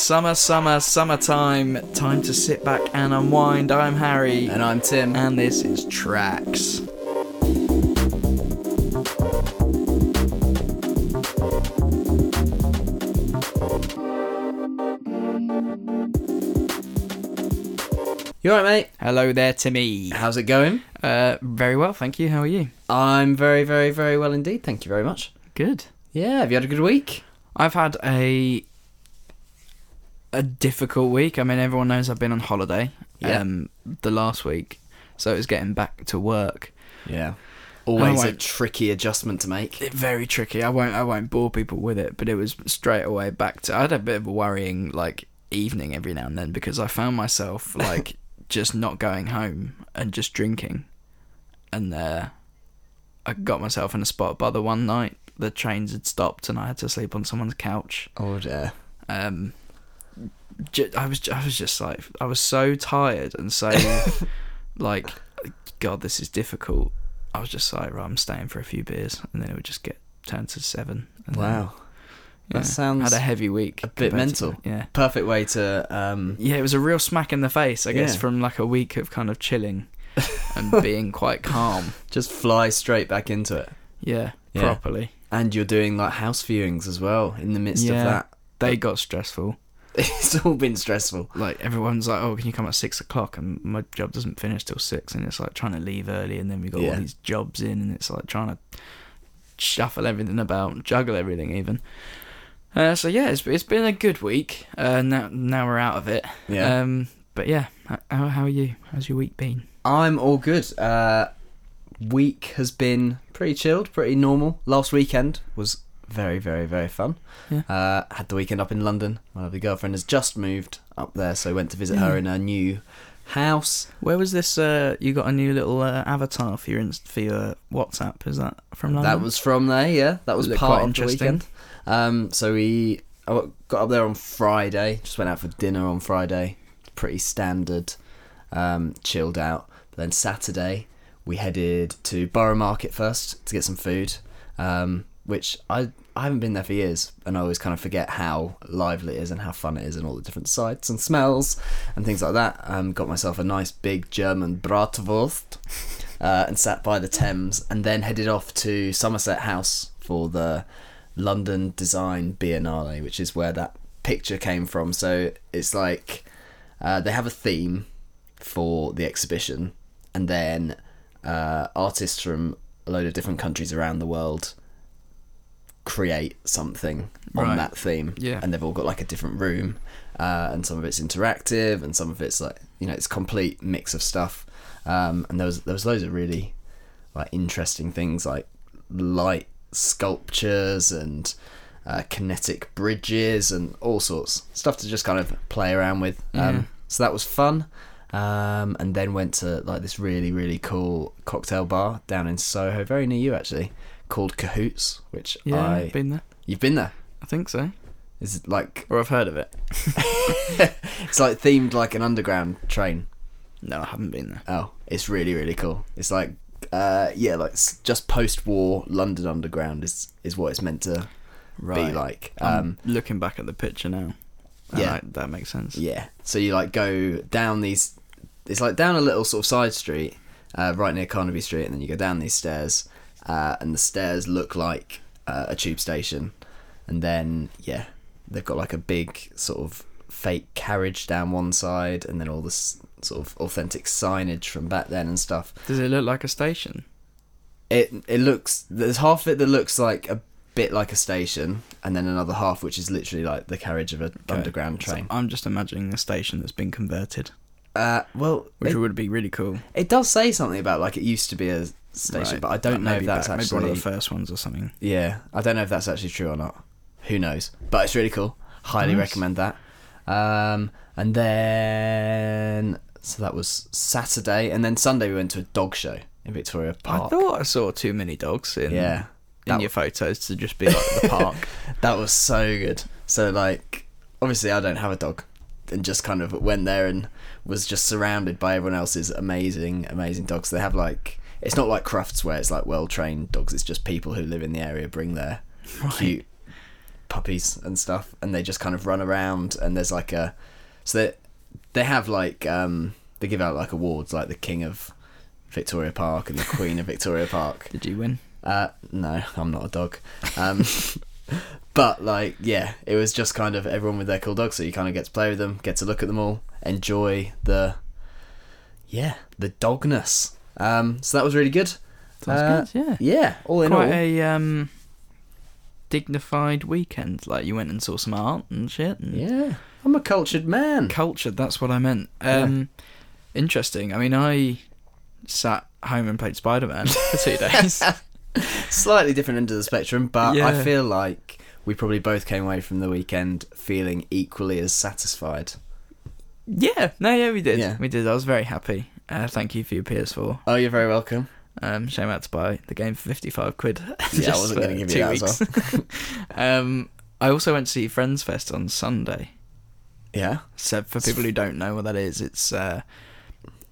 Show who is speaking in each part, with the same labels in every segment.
Speaker 1: Summer, summer, summertime. Time to sit back and unwind. I'm Harry.
Speaker 2: And I'm Tim.
Speaker 1: And this is Tracks.
Speaker 2: You alright, mate?
Speaker 1: Hello there, Timmy.
Speaker 2: How's it going?
Speaker 1: Uh, very well, thank you. How are you?
Speaker 2: I'm very, very, very well indeed. Thank you very much.
Speaker 1: Good.
Speaker 2: Yeah, have you had a good week?
Speaker 1: I've had a a difficult week. I mean, everyone knows I've been on holiday.
Speaker 2: Yeah.
Speaker 1: Um, the last week, so it was getting back to work.
Speaker 2: Yeah. Always a tricky adjustment to make.
Speaker 1: It, very tricky. I won't. I won't bore people with it, but it was straight away back to. I had a bit of a worrying like evening every now and then because I found myself like just not going home and just drinking, and uh, I got myself in a spot. By the one night, the trains had stopped and I had to sleep on someone's couch.
Speaker 2: Oh dear.
Speaker 1: um ju- I was I was just like I was so tired and so like god this is difficult I was just like right I'm staying for a few beers and then it would just get turned to seven and then,
Speaker 2: Wow.
Speaker 1: yeah,
Speaker 2: That sounds
Speaker 1: had a heavy week
Speaker 2: a bit
Speaker 1: compared to
Speaker 2: mental.
Speaker 1: yeah
Speaker 2: Perfect way to um
Speaker 1: yeah it was a real smack in the face I guess
Speaker 2: Yeah.
Speaker 1: from like a week of kind of chilling and being quite calm
Speaker 2: just fly straight back into it.
Speaker 1: yeah,
Speaker 2: Yeah.
Speaker 1: properly
Speaker 2: And you're doing like house viewings as well in the midst
Speaker 1: Yeah.
Speaker 2: of that.
Speaker 1: they got stressful
Speaker 2: It's all been stressful.
Speaker 1: like everyone's like, "Oh, can you come at six o'clock?" And my job doesn't finish till six, and it's like trying to leave early, and then we got
Speaker 2: Yeah.
Speaker 1: all these jobs in, and it's like trying to shuffle everything about, juggle everything even. Uh, so yeah, it's it's been a good week. Uh, now now we're out of it.
Speaker 2: Yeah.
Speaker 1: Um, but yeah, how how are you? How's your week been?
Speaker 2: I'm all good. Uh, week has been pretty chilled, pretty normal. Last weekend was very, very, very fun.
Speaker 1: Yeah.
Speaker 2: Uh, had the weekend up in London. My lovely girlfriend has just moved up there, so went to visit her in her new house.
Speaker 1: Where was this? Uh, you got a new little uh, avatar for your for your WhatsApp. Is that from London?
Speaker 2: That was from there, yeah. That was part
Speaker 1: quite
Speaker 2: of the
Speaker 1: interesting.
Speaker 2: weekend. Um, so we got up there on Friday. Just went out for dinner on Friday. Pretty standard, um, chilled out. But then Saturday we headed to Borough Market first to get some food, um, which I I haven't been there for years, and I always kind of forget how lively it is and how fun it is, and all the different sights and smells and things like that. Um, got myself a nice big German bratwurst uh, and sat by the Thames, and then headed off to Somerset House for the London Design Biennale, which is where that picture came from. So it's like uh, they have a theme for the exhibition, and then uh, artists from a load of different countries around the world create something on
Speaker 1: Right.
Speaker 2: that theme.
Speaker 1: Yeah.
Speaker 2: And they've all got like a different room, uh, and some of it's interactive, and some of it's like you know it's a complete mix of stuff. Um, and there was there was loads of really like interesting things like light sculptures and uh, kinetic bridges and all sorts stuff to just kind of play around with. Um, So that was fun. Um, and then went to like this really really cool cocktail bar down in Soho, very near you actually, called Cahoots, which
Speaker 1: yeah,
Speaker 2: I have
Speaker 1: been there.
Speaker 2: you've been there.
Speaker 1: I think so,
Speaker 2: Is it like
Speaker 1: or I've heard of it.
Speaker 2: it's like themed like an underground train.
Speaker 1: No, I haven't been there.
Speaker 2: Oh, it's really really cool. It's like uh, yeah, like just post-war London Underground is is what it's meant to be like.
Speaker 1: I'm
Speaker 2: Um,
Speaker 1: looking back at the picture now.
Speaker 2: Yeah.
Speaker 1: I- that makes sense.
Speaker 2: yeah, so you like go down these. It's like down a little sort of side street, uh, right near Carnaby Street, and then you go down these stairs, uh, and the stairs look like uh, a tube station, and then yeah, they've got like a big sort of fake carriage down one side, and then all this sort of authentic signage from back then and stuff.
Speaker 1: Does it look like a station?
Speaker 2: It it looks there's half of it that looks like a bit like a station, and then another half which is literally like the carriage of an
Speaker 1: Okay.
Speaker 2: underground
Speaker 1: So
Speaker 2: train.
Speaker 1: I'm just imagining a station that's been converted,
Speaker 2: Uh, well,
Speaker 1: which
Speaker 2: it,
Speaker 1: would be really cool.
Speaker 2: it does say something about like it used to be a station,
Speaker 1: Right.
Speaker 2: but I don't know if that's
Speaker 1: back-
Speaker 2: actually
Speaker 1: maybe one of the first ones or something.
Speaker 2: yeah. I don't know if that's actually true or not. Who knows? But it's really cool. Highly
Speaker 1: Nice.
Speaker 2: recommend that. Um, and then so that was Saturday, and then Sunday we went to a dog show in Victoria Park.
Speaker 1: I thought I saw too many dogs in
Speaker 2: yeah,
Speaker 1: in
Speaker 2: that-
Speaker 1: your photos to just be like the park.
Speaker 2: That was so good. So like, obviously I don't have a dog, and just kind of went there and was just surrounded by everyone else's amazing, amazing dogs. They have like, it's not like Crufts where it's like well trained dogs. It's just people who live in the area bring their
Speaker 1: Right.
Speaker 2: cute puppies and stuff, and they just kind of run around. And there's like a so they they have like um they give out like awards like the king of Victoria Park and the queen of Victoria Park.
Speaker 1: Did you win?
Speaker 2: Uh, no, I'm not a dog. Um, but like, yeah, it was just kind of everyone with their cool dogs, so you kind of get to play with them, get to look at them all, enjoy the, yeah, the dogness. Um, so that was really good. Uh,
Speaker 1: good. Yeah.
Speaker 2: Yeah, all in
Speaker 1: Quite
Speaker 2: all,
Speaker 1: a um, dignified weekend. Like you went and saw some art and shit. And
Speaker 2: yeah, I'm a cultured man.
Speaker 1: Cultured. That's what I meant. Um, interesting. I mean, I sat home and played Spider Man for two days.
Speaker 2: Slightly different end of the spectrum, but I feel like we probably both came away from the weekend feeling equally as satisfied.
Speaker 1: Yeah. No. Yeah, we did.
Speaker 2: Yeah.
Speaker 1: We did. I was very happy. Uh, thank you for your PS4.
Speaker 2: Oh, you're very welcome.
Speaker 1: Um, shame I had to buy the game for fifty-five quid.
Speaker 2: Yeah, I wasn't going to give you that as well.
Speaker 1: um, I also went to see Friends Fest on Sunday.
Speaker 2: yeah.
Speaker 1: So for people who don't know what that is, it's uh,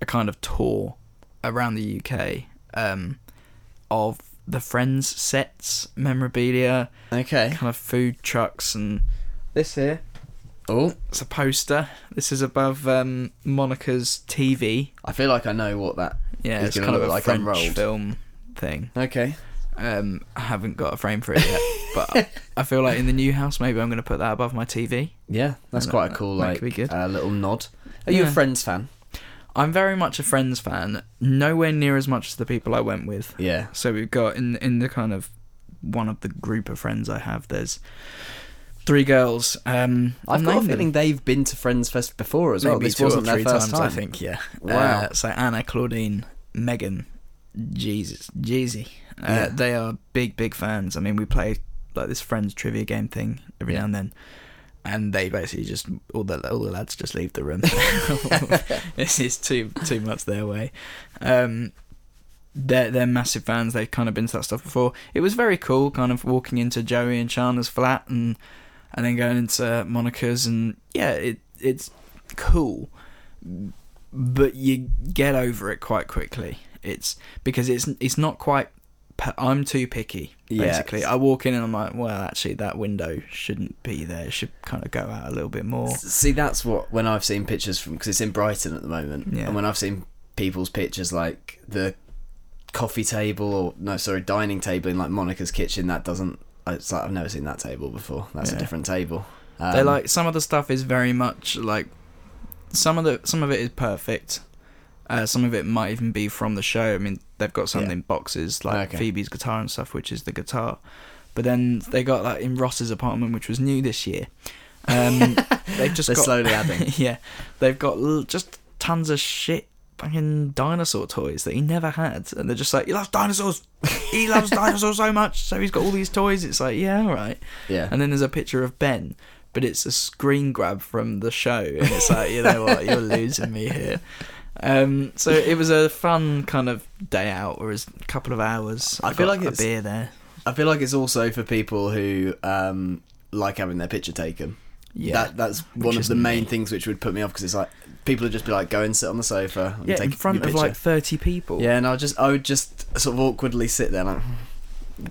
Speaker 1: a kind of tour around the UK um, of the Friends sets, memorabilia,
Speaker 2: Okay.
Speaker 1: kind of food trucks, and this here.
Speaker 2: Oh,
Speaker 1: It's a poster. This is above um, Monica's TV.
Speaker 2: I feel like I know what that.
Speaker 1: Yeah,
Speaker 2: It's
Speaker 1: kind of a
Speaker 2: like
Speaker 1: French
Speaker 2: Unrolled.
Speaker 1: film thing.
Speaker 2: Okay.
Speaker 1: Um, I haven't got a frame for it yet, but I feel like in the new house, maybe I'm going to put that above my TV.
Speaker 2: Yeah, that's
Speaker 1: That-
Speaker 2: quite a cool
Speaker 1: that
Speaker 2: like
Speaker 1: be good.
Speaker 2: Uh, little nod. Are you a Friends fan?
Speaker 1: I'm very much a Friends fan, nowhere near as much as the people I went with.
Speaker 2: Yeah.
Speaker 1: So we've got in in the kind of one of the group of friends I have. There's three girls. Um,
Speaker 2: I've got a
Speaker 1: name them.
Speaker 2: feeling they've been to Friends Fest before as well.
Speaker 1: Maybe
Speaker 2: This
Speaker 1: two or
Speaker 2: wasn't their
Speaker 1: three
Speaker 2: first
Speaker 1: times,
Speaker 2: time.
Speaker 1: I think. Yeah.
Speaker 2: Wow.
Speaker 1: Uh, so Anna, Claudine, Megan, Jesus, Jeezy. Uh,
Speaker 2: Yeah.
Speaker 1: They are big, big fans. I mean, we play like this friends trivia game thing every
Speaker 2: Yeah.
Speaker 1: now and then. And they basically just all the all the lads just leave the room. it's, it's too too much their way. Um, they're they're massive fans. They've kind of been to that stuff before. It was very cool, kind of walking into Joey and Chandler's flat and and then going into Monica's and yeah, it it's cool, but you get over it quite quickly. It's because it's it's not quite. I'm too picky.
Speaker 2: Yeah.
Speaker 1: Basically, I walk in and I'm like, well, actually, that window shouldn't be there. It should kind of go out a little bit more.
Speaker 2: See, that's what when I've seen pictures from because it's in Brighton at the moment,
Speaker 1: Yeah.
Speaker 2: and when I've seen people's pictures like the coffee table or no, sorry, dining table in like Monica's kitchen, that doesn't. It's like I've never seen that table before. That's a different table. Um,
Speaker 1: They're like some of the stuff is very much like some of the some of it is perfect. Uh, some of it might even be from the show. I mean, they've got some
Speaker 2: Yeah.
Speaker 1: in boxes like
Speaker 2: Okay.
Speaker 1: Phoebe's guitar and stuff, which is the guitar. But then they got that in Ross's apartment, which was new this year. Um, they've just
Speaker 2: They're
Speaker 1: got,
Speaker 2: slowly adding.
Speaker 1: yeah, they've got l- just tons of shit fucking dinosaur toys that he never had, and they're just like, he loves dinosaurs. he loves dinosaurs so much, so he's got all these toys. It's like, yeah, all right.
Speaker 2: Yeah.
Speaker 1: And then there's a picture of Ben, but it's a screen grab from the show, and it's like, you know what, you're losing me here. Um, so it was a fun kind of day out, or a couple of hours.
Speaker 2: I feel
Speaker 1: got
Speaker 2: like
Speaker 1: a
Speaker 2: it's-
Speaker 1: beer there.
Speaker 2: I feel like it's also for people who um, like having their picture taken.
Speaker 1: Yeah,
Speaker 2: That that's one of the main
Speaker 1: me.
Speaker 2: things which would put me off because it's like people would just be like, go and sit on the sofa and
Speaker 1: yeah,
Speaker 2: take
Speaker 1: in front of like thirty people.
Speaker 2: Yeah, and I just I would just sort of awkwardly sit there like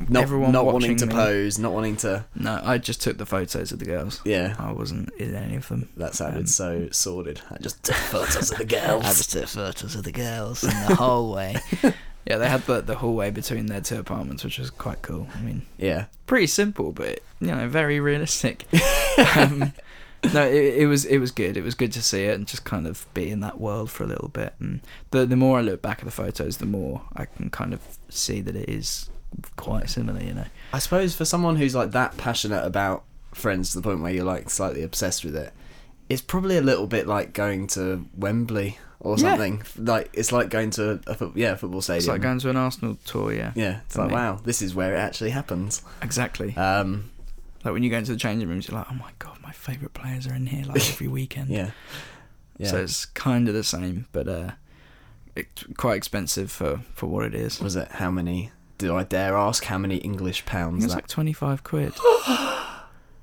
Speaker 2: not
Speaker 1: Everyone
Speaker 2: not wanting to
Speaker 1: me.
Speaker 2: pose, not wanting to
Speaker 1: No, I just took the photos of the girls.
Speaker 2: yeah.
Speaker 1: I wasn't in any of them.
Speaker 2: That sounded
Speaker 1: Um,
Speaker 2: so sordid. I just took photos of the girls.
Speaker 1: I just took photos of the girls in the hallway. yeah, they had the the hallway between their two apartments, which was quite cool. I mean,
Speaker 2: yeah.
Speaker 1: pretty simple, but you know, very realistic. um, no, it, it was it was good. It was good to see it and just kind of be in that world for a little bit. And the the more I look back at the photos, the more I can kind of see that it is quite similar. You know,
Speaker 2: I suppose for someone who's like that passionate about Friends to the point where you're like slightly obsessed with it, it's probably a little bit like going to Wembley or
Speaker 1: Yeah.
Speaker 2: something. Like it's like going to a yeah a football stadium.
Speaker 1: it's like going to an Arsenal tour. Yeah,
Speaker 2: yeah, it's like
Speaker 1: me.
Speaker 2: wow, this is where it actually happens.
Speaker 1: exactly.
Speaker 2: Um,
Speaker 1: like when you go into the changing rooms, you're like, oh my god, my favourite players are in here like every weekend.
Speaker 2: yeah, yeah.
Speaker 1: So it's kind of the same, but uh, it's quite expensive for for what it is.
Speaker 2: was it how many? Do I dare ask how many English pounds
Speaker 1: it's like 25 quid.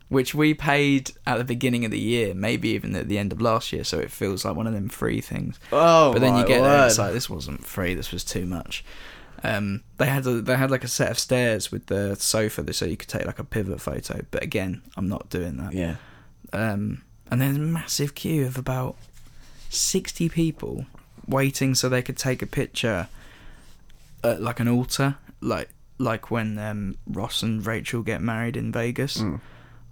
Speaker 1: Which we paid at the beginning of the year, maybe even at the end of last year, so it feels like one of them free things.
Speaker 2: oh,
Speaker 1: but then you get there, it's like, this wasn't free, this was too much. Um, they had a, they had like a set of stairs with the sofa, so you could take like a pivot photo. But again, I'm not doing that.
Speaker 2: Yeah.
Speaker 1: Um, and there's a massive queue of about sixty people waiting so they could take a picture at like an altar, like like when um, Ross and Rachel get married in Vegas.
Speaker 2: Mm.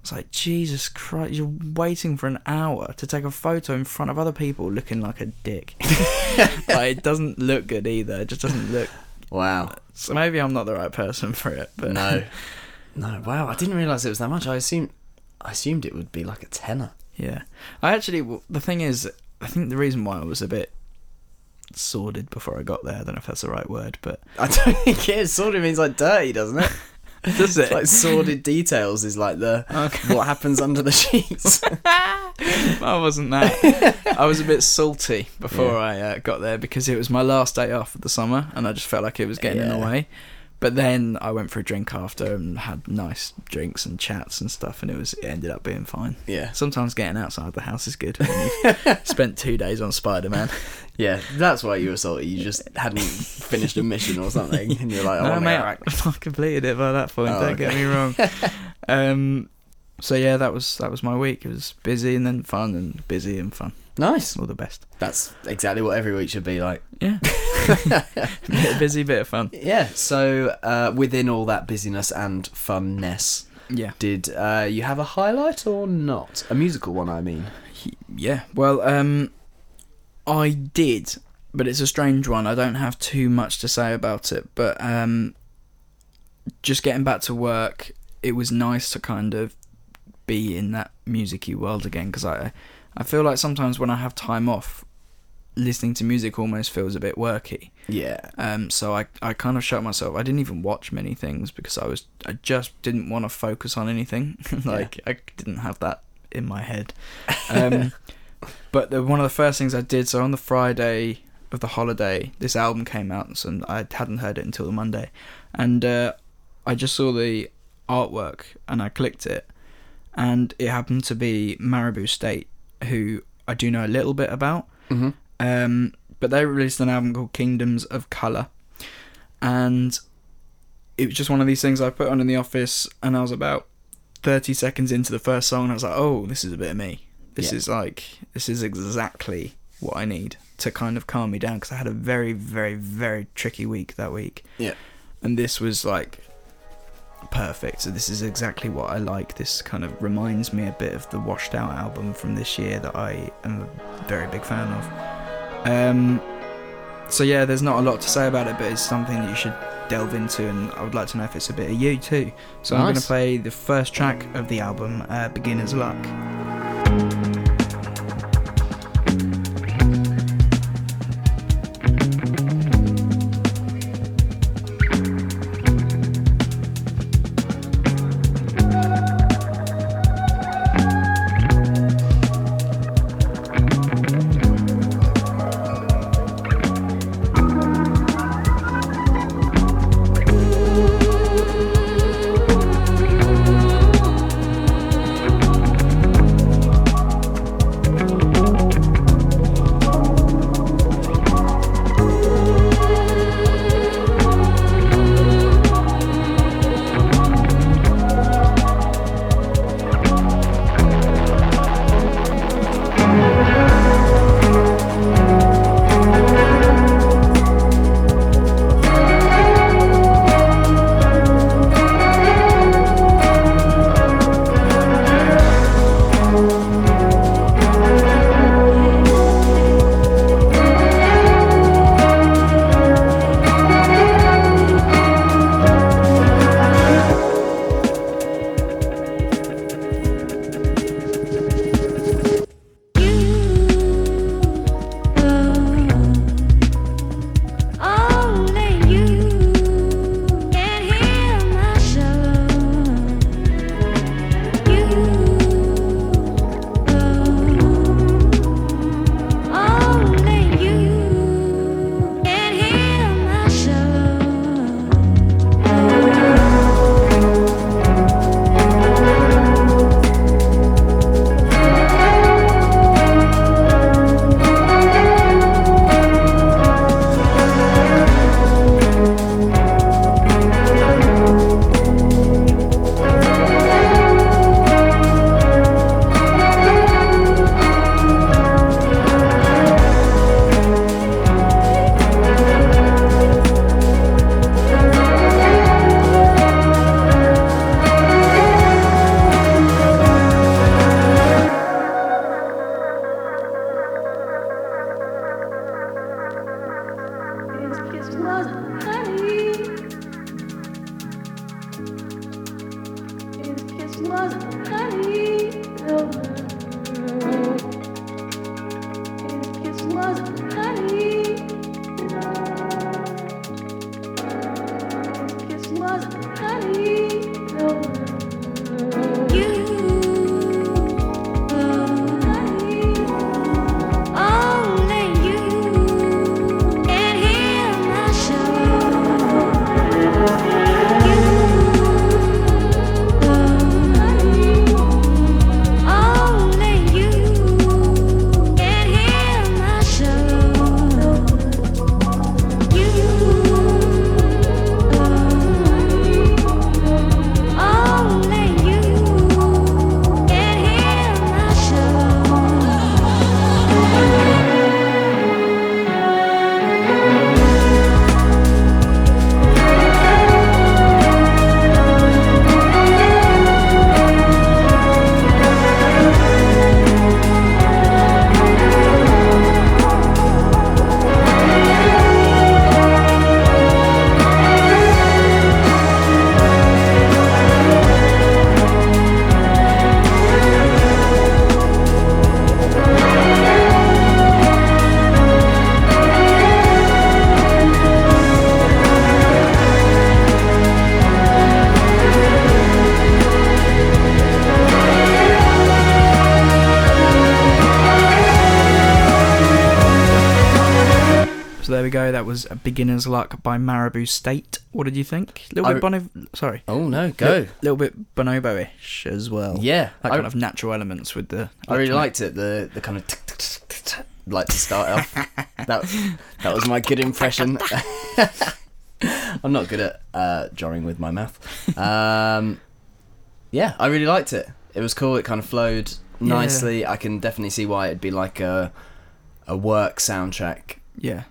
Speaker 1: It's like Jesus Christ! You're waiting for an hour to take a photo in front of other people, looking like a dick. like, it doesn't look good either. It just doesn't look.
Speaker 2: Wow.
Speaker 1: So maybe I'm not the right person for it. But
Speaker 2: No. no. Wow. I didn't realize it was that much. I assumed. I assumed it would be like a tenner.
Speaker 1: yeah, I actually. The thing is, I think the reason why I was a bit sordid before I got there. I don't know if that's the right word, but
Speaker 2: I don't think it is. Sordid means like dirty, doesn't it?
Speaker 1: does it?
Speaker 2: It's like sordid details is like the
Speaker 1: Okay.
Speaker 2: what happens under the sheets.
Speaker 1: I wasn't that. I was a bit salty before
Speaker 2: Yeah.
Speaker 1: I uh, got there because it was my last day off of the summer, and I just felt like it was getting in the way. But then I went for a drink after and had nice drinks and chats and stuff, and it was it ended up being fine.
Speaker 2: yeah.
Speaker 1: Sometimes getting outside the house is good. Spent two days on Spider Man.
Speaker 2: Yeah. That's why you were salty. You just hadn't finished a mission or something, and you're like, oh,
Speaker 1: no,
Speaker 2: I
Speaker 1: mate,
Speaker 2: wanna
Speaker 1: I completed it by that point.
Speaker 2: Oh,
Speaker 1: don't get me wrong. um, so yeah, that was that was my week. It was busy and then fun, and busy and fun.
Speaker 2: Nice.
Speaker 1: All the best.
Speaker 2: That's exactly what every week should be like.
Speaker 1: Yeah, bit of busy, bit of fun.
Speaker 2: Yeah. So uh, within all that busyness and funness,
Speaker 1: Yeah.
Speaker 2: did uh, you have a highlight or not? A musical one, I mean.
Speaker 1: Yeah. Well, um, I did, but it's a strange one. I don't have too much to say about it, but um, just getting back to work, it was nice to kind of be in that musicy world again because I, I feel like sometimes when I have time off, listening to music almost feels a bit worky.
Speaker 2: Yeah.
Speaker 1: Um, so I, I kind of shut myself. I didn't even watch many things because I was I just didn't want to focus on anything. like I didn't have that in my head. Um, but the, one of the first things I did. So on the Friday of the holiday, this album came out, and I hadn't heard it until the Monday, and uh, I just saw the artwork and I clicked it, and it happened to be Maribou State, who I do know a little bit about.
Speaker 2: Mm-hmm.
Speaker 1: Um, but they released an album called Kingdoms of Color, and it was just one of these things I put on in the office, and I was about thirty seconds into the first song, and I was like, "Oh, this is a bit of me. This
Speaker 2: Yeah.
Speaker 1: is like this is exactly what I need to kind of calm me down because I had a very, very, very tricky week that week.
Speaker 2: Yeah.
Speaker 1: and this was like perfect. So this is exactly what I like. This kind of reminds me a bit of the Washed Out album from this year that I am a very big fan of. Um, so yeah, there's not a lot to say about it, but it's something that you should delve into, and I would like to know if it's a bit of you too. So I'm going to play the first track of the album, uh, "Beginner's Luck." Was Beginner's Luck by Maribou State. What did you think? A little
Speaker 2: I-
Speaker 1: bit bono. Sorry.
Speaker 2: Oh no, go.
Speaker 1: A little bit bonobo-ish as well.
Speaker 2: Yeah,
Speaker 1: That
Speaker 2: I,
Speaker 1: kind of natural elements with the.
Speaker 2: I really liked it. The the kind of like to start off. that that was my good impression. I'm not good at uh, jarring with my mouth. Um, yeah, I really liked it. It was cool. It kind of flowed nicely. I can definitely see why it'd be like a a work soundtrack,
Speaker 1: Yeah.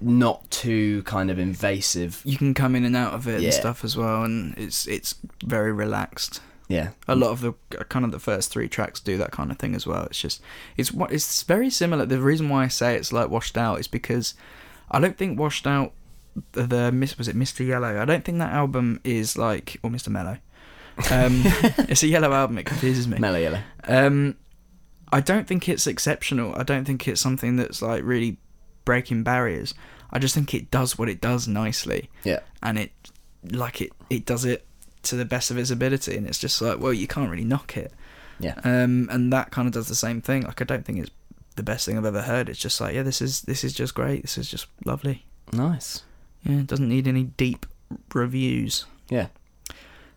Speaker 2: Not too kind of invasive.
Speaker 1: You can come in and out of it
Speaker 2: Yeah.
Speaker 1: and stuff as well, and it's it's very relaxed.
Speaker 2: Yeah,
Speaker 1: A lot of the kind of the first three tracks do that kind of thing as well. It's just it's what it's very similar. The reason why I say it's like Washed Out is because I don't think Washed Out the, the Miss was it Mr Yellow. I don't think that album is like or Mr Mellow. Um, it's a yellow album. It confuses me.
Speaker 2: mellow yellow.
Speaker 1: Um, I don't think it's exceptional. I don't think it's something that's like really breaking barriers. I just think it does what it does nicely,
Speaker 2: Yeah,
Speaker 1: and it like it it does it to the best of its ability, and it's just like well, you can't really knock it.
Speaker 2: yeah,
Speaker 1: Um, and that kind of does the same thing. Like I don't think it's the best thing I've ever heard. It's just like yeah, this is this is just great. This is just lovely.
Speaker 2: nice.
Speaker 1: Yeah, it doesn't need any deep reviews.
Speaker 2: Yeah,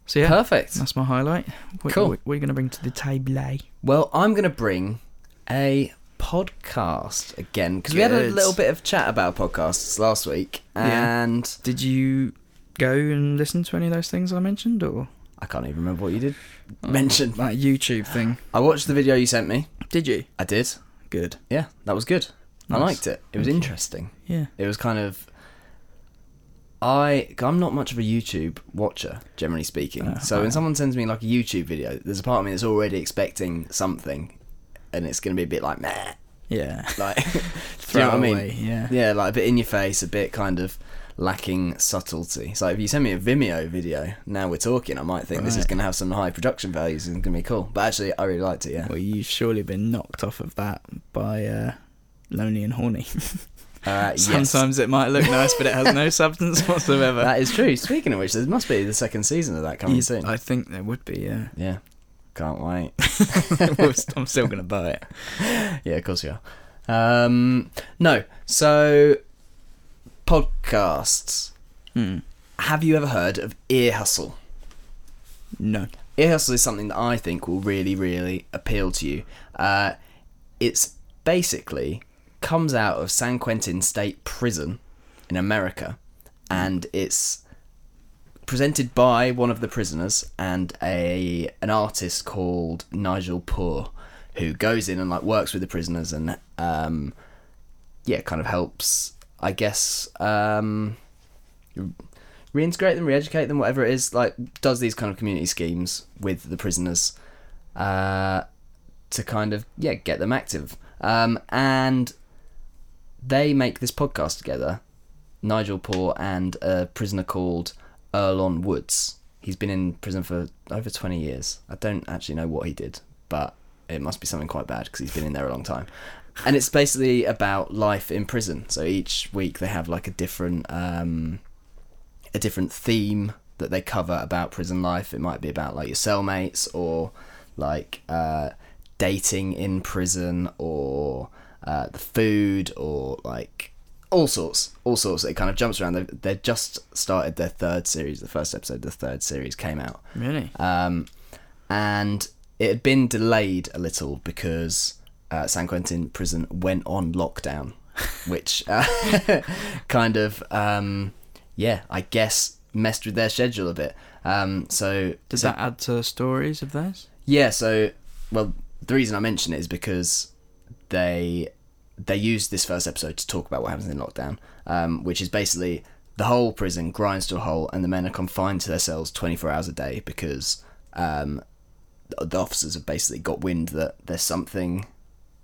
Speaker 1: So yeah,
Speaker 2: perfect.
Speaker 1: that's my highlight. What,
Speaker 2: Cool.
Speaker 1: What, what are you going to bring to the table?
Speaker 2: Well, I'm going to bring a podcast again because we had a
Speaker 1: Good.
Speaker 2: little bit of chat about podcasts last week,
Speaker 1: Yeah.
Speaker 2: and
Speaker 1: Did you go and listen to any of those things I mentioned, or
Speaker 2: I can't even remember what you did mention.
Speaker 1: that YouTube thing?
Speaker 2: I watched the video you sent me.
Speaker 1: Did you?
Speaker 2: I did.
Speaker 1: Good.
Speaker 2: Yeah, that was good. I
Speaker 1: Nice.
Speaker 2: liked it. It was interesting.
Speaker 1: Yeah.
Speaker 2: It was kind of. I I'm not much of a YouTube watcher, generally speaking.
Speaker 1: Uh,
Speaker 2: so when someone sends me like a YouTube video, there's a part of me that's already expecting something, and it's going to be a bit like meh,
Speaker 1: Yeah.
Speaker 2: like. do you
Speaker 1: Throw
Speaker 2: know what I
Speaker 1: it
Speaker 2: mean?
Speaker 1: away, Yeah.
Speaker 2: Yeah, like a bit in your face, a bit kind of lacking subtlety. So if you send me a Vimeo video, now we're talking, I might think this is going to have some high production values and it's going to be cool. But actually, I really liked it. Yeah.
Speaker 1: Well, you've surely been knocked off of that by uh, Lonely and Horny.
Speaker 2: Uh, yes.
Speaker 1: Sometimes it might look nice, but it has no substance whatsoever.
Speaker 2: that is true. Speaking of which, there must be the second season of that coming soon.
Speaker 1: I think there would be, yeah.
Speaker 2: Yeah. Can't wait.
Speaker 1: I'm still going to buy it.
Speaker 2: yeah, of course you are. Um, no, so podcasts.
Speaker 1: Hmm.
Speaker 2: Have you ever heard of Ear Hustle?
Speaker 1: No.
Speaker 2: Ear Hustle is something that I think will really, really appeal to you. Uh, it's basically comes out of San Quentin State Prison in America, and it's presented by one of the prisoners and a an artist called Nigel Poor, who goes in and like works with the prisoners and um, yeah, kind of helps, I guess, um, reintegrate them, re-educate them, whatever it is. Like does these kind of community schemes with the prisoners uh, to kind of yeah get them active. Um, and they make this podcast together. Nigel Poor and a prisoner called Earlonne Woods. He's been in prison for over 20 years. I don't actually know what he did, but it must be something quite bad because he's been in there a long time. And it's basically about life in prison. So each week they have like a different um, a different theme that they cover about prison life. It might be about like your cellmates or like uh, dating in prison or uh, the food or like all sorts, all sorts. It kind of jumps around. They've, they just started their third series. The first episode, of the third series came out,
Speaker 1: Really?
Speaker 2: um, and it had been delayed a little because uh, San Quentin prison went on lockdown, which uh, kind of um, yeah, I guess messed with their schedule a bit. Um, so
Speaker 1: Does
Speaker 2: so-
Speaker 1: that add to stories of theirs?
Speaker 2: yeah, so well, the reason I mention it is because they they used this first episode to talk about what happens in lockdown, um, which is basically the whole prison grinds to a halt, and the men are confined to their cells twenty four hours a day because um, the the officers have basically got wind that there's something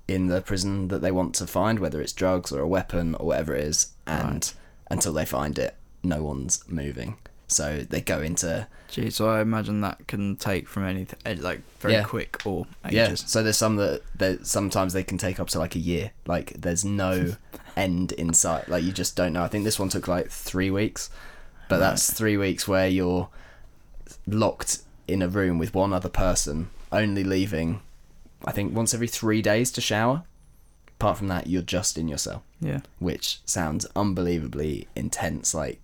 Speaker 2: in the prison that they want to find, whether it's drugs or a weapon or whatever it is, and
Speaker 1: Right.
Speaker 2: until they find it, no one's moving. So they go into
Speaker 1: Gee, so I imagine that can take from anything eh, like very
Speaker 2: Yeah.
Speaker 1: quick or ages.
Speaker 2: Yeah, so there's some that that sometimes they can take up to like a year. Like there's no end in sight. Like you just don't know. I think this one took like three weeks, but that's three weeks where you're locked in a room with one other person, only leaving, I think once every three days to shower. apart from that, you're just in your cell,
Speaker 1: Yeah.
Speaker 2: which sounds unbelievably intense. Like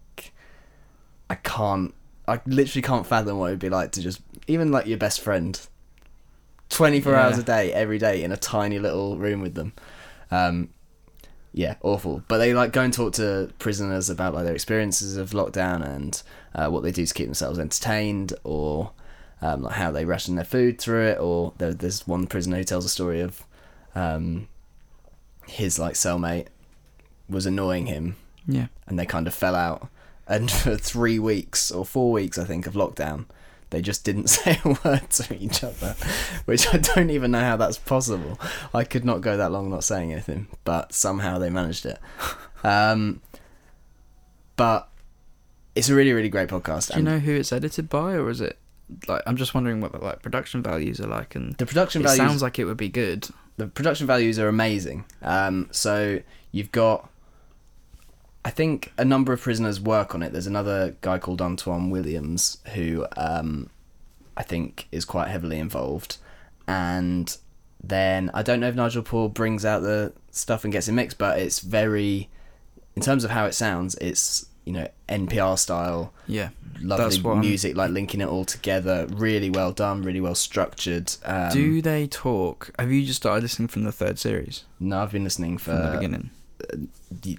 Speaker 2: I can't, I literally can't fathom what it would be like to just even like your best friend, twenty four
Speaker 1: Yeah.
Speaker 2: hours a day, every day in a tiny little room with them. Um, yeah, awful. But they like go and talk to prisoners about like their experiences of lockdown and uh, what they do to keep themselves entertained, or um, like how they ration their food through it. Or there, there's one prisoner who tells a story of um, his like cellmate was annoying him,
Speaker 1: Yeah.
Speaker 2: and they kind of fell out. And for three weeks or four weeks, I think, of lockdown, they just didn't say a word to each other, which I don't even know how that's possible. I could not go that long not saying anything, but somehow they managed it. Um, but it's a really, really great podcast.
Speaker 1: Do you know who it's edited by, or is it like I'm just wondering what the like production values are like, and
Speaker 2: the production
Speaker 1: it
Speaker 2: values?
Speaker 1: sounds like it would be good.
Speaker 2: the production values are amazing. Um, so you've got, I think, a number of prisoners work on it. There's another guy called Antwan Williams who um, I think is quite heavily involved, and then I don't know if Nigel Poor brings out the stuff and gets it mixed, but it's very, in terms of how it sounds, it's you know NPR style
Speaker 1: Yeah.
Speaker 2: lovely
Speaker 1: what I'm-
Speaker 2: music, like linking it all together, really well done, really well structured. Um,
Speaker 1: Do they talk? Have you just started listening from the third series
Speaker 2: no, I've been listening for
Speaker 1: from the beginning?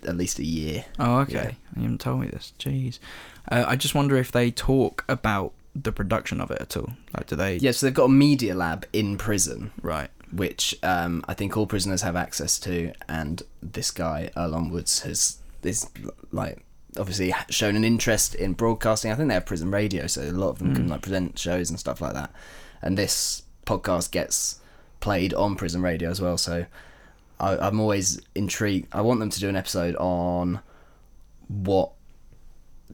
Speaker 2: At least a year.
Speaker 1: Oh, okay. You haven't told me this. Jeez. Uh, I just wonder if they talk about the production of it at all. Like, do they?
Speaker 2: Yeah, so they've got a media lab in prison,
Speaker 1: Right.
Speaker 2: which um, I think all prisoners have access to, and this guy Earlonne Woods has is like obviously shown an interest in broadcasting. I think they have prison radio, so a lot of them can
Speaker 1: Mm.
Speaker 2: like present shows and stuff like that. And this podcast gets played on prison radio as well, so I, I'm always intrigued. I want them to do an episode on what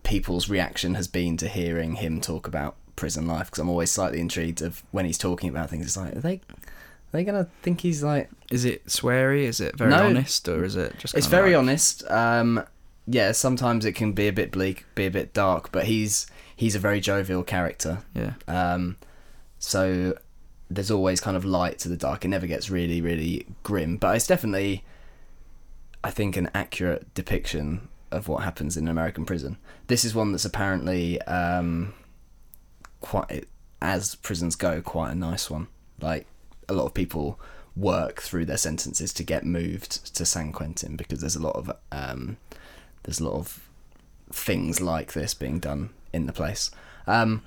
Speaker 2: people's reaction has been to hearing him talk about prison life because I'm always slightly intrigued of when he's talking about things. It's like, are they, are they gonna think he's like?
Speaker 1: Is it sweary? Is it very
Speaker 2: No.
Speaker 1: honest, or is it just?
Speaker 2: It's very
Speaker 1: like-
Speaker 2: honest. Um, yeah, sometimes it can be a bit bleak, be a bit dark, but he's he's a very jovial character.
Speaker 1: Yeah.
Speaker 2: Um, so there's always kind of light to the dark. It never gets really, really grim, but it's definitely, I think, an accurate depiction of what happens in an American prison. This is one that's apparently um, quite, as prisons go, quite a nice one. Like a lot of people work through their sentences to get moved to San Quentin because there's a lot of um, there's a lot of things like this being done in the place. Um,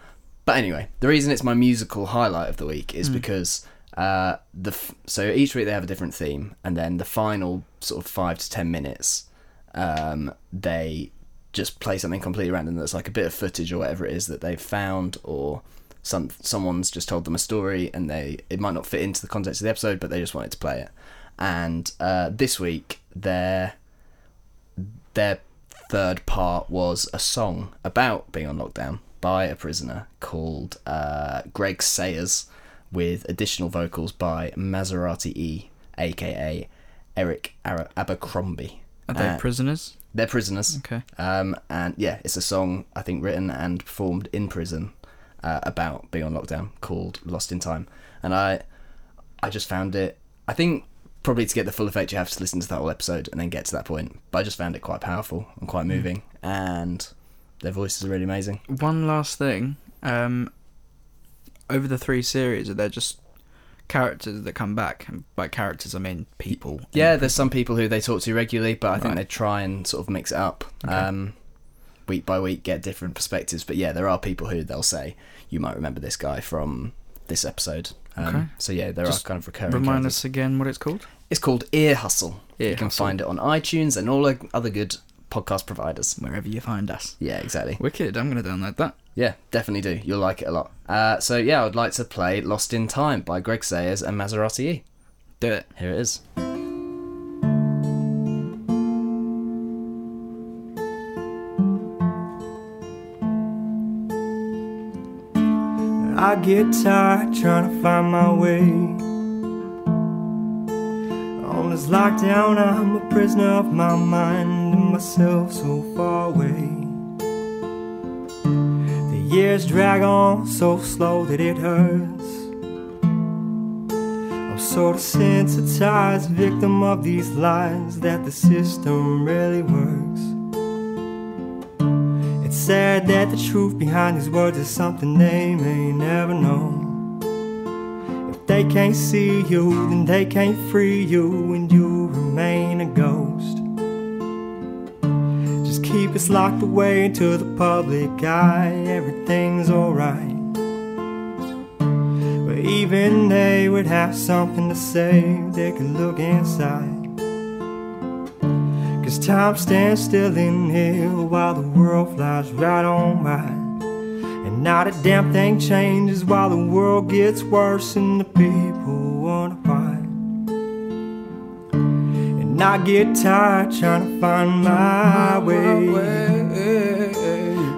Speaker 2: but anyway, the reason it's my musical highlight of the week is
Speaker 1: Mm.
Speaker 2: because uh, the f- so each week they have a different theme, and then the final sort of five to ten minutes, um, they just play something completely random that's like a bit of footage or whatever it is that they've found, or some someone's just told them a story, and they it might not fit into the context of the episode, but they just wanted to play it. And uh, this week, their their third part was a song about being on lockdown by a prisoner called uh, Greg Sayers, with additional vocals by Maserati E, aka Eric Abercrombie.
Speaker 1: Are they
Speaker 2: Uh,
Speaker 1: prisoners?
Speaker 2: They're prisoners,
Speaker 1: Okay.
Speaker 2: um, and yeah, it's a song I think written and performed in prison uh, about being on lockdown called "Lost in Time," and I, I just found it. I think probably to get the full effect, you have to listen to that whole episode and then get to that point. But I just found it quite powerful and quite moving, and their voices are really amazing.
Speaker 1: One last thing. Um, over the three series, are there just characters that come back? And by characters, I mean people.
Speaker 2: Yeah, there's some people who they talk to regularly, but I think
Speaker 1: Right.
Speaker 2: they try and sort of mix it up.
Speaker 1: Okay.
Speaker 2: Um, week by week, get different perspectives. But yeah, there are people who they'll say, you might remember this guy from this episode. Um,
Speaker 1: Okay.
Speaker 2: So yeah, there
Speaker 1: Just
Speaker 2: are kind of recurring
Speaker 1: Remind
Speaker 2: characters.
Speaker 1: us again what it's called.
Speaker 2: It's called Ear Hustle.
Speaker 1: Ear
Speaker 2: you can
Speaker 1: Hustle.
Speaker 2: find it on iTunes and all the other good podcast providers.
Speaker 1: Wherever you find us.
Speaker 2: Yeah, exactly.
Speaker 1: Wicked. I'm going to download that.
Speaker 2: Yeah, definitely do. You'll like it a lot. Uh, so yeah, I'd like to play Lost in Time by Greg Sayers and Maserati E.
Speaker 1: Do it.
Speaker 2: Here it is.
Speaker 3: I get tired trying to find my way. On this lockdown, I'm a prisoner of my mind and myself so far away. The years drag on so slow that it hurts. I'm sort of sensitized, victim of these lies that the system really works. It's sad that the truth behind these words is something they may never know. They can't see you, then they can't free you, and you remain a ghost. Just keep us locked away into the public eye, everything's alright. But even they would have something to say, they could look inside. Cause time stands still in here while the world flies right on by. And not a damn thing changes while the world gets worse and the people wonder why. And I get tired trying to find my way.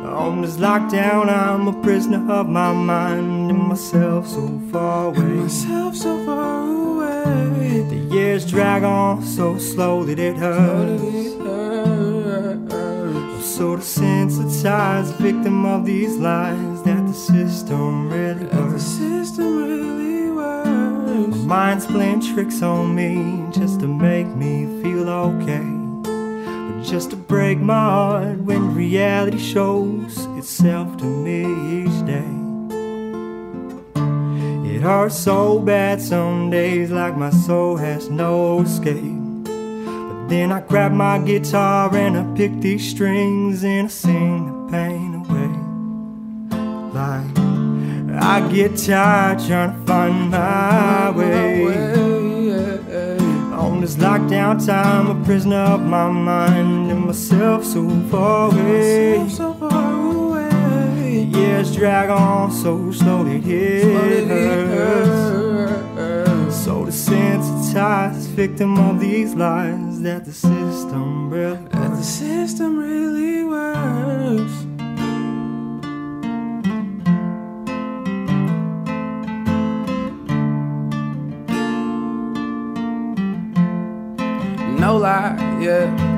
Speaker 3: On this lockdown, I'm a prisoner of my mind and myself so far away.
Speaker 4: Myself so far away.
Speaker 3: The years drag on so slow that it hurts. I'm so desensitized, victim of these lies that the system really
Speaker 4: The
Speaker 3: works.
Speaker 4: system really works.
Speaker 3: My mind's playing tricks on me just to make me feel okay. But just to break my heart when reality shows itself to me each day. It hurts so bad some days, like my soul has no escape. But then I grab my guitar and I pick these strings and I sing the pain Like I get tired trying to find my way. On this lockdown time, a prisoner of my mind and myself so far away.
Speaker 4: Myself so far away.
Speaker 3: Years drag on so slowly, it hurts. So desensitized, victim of these lies that the system really
Speaker 4: That the system really works. No lie, yeah.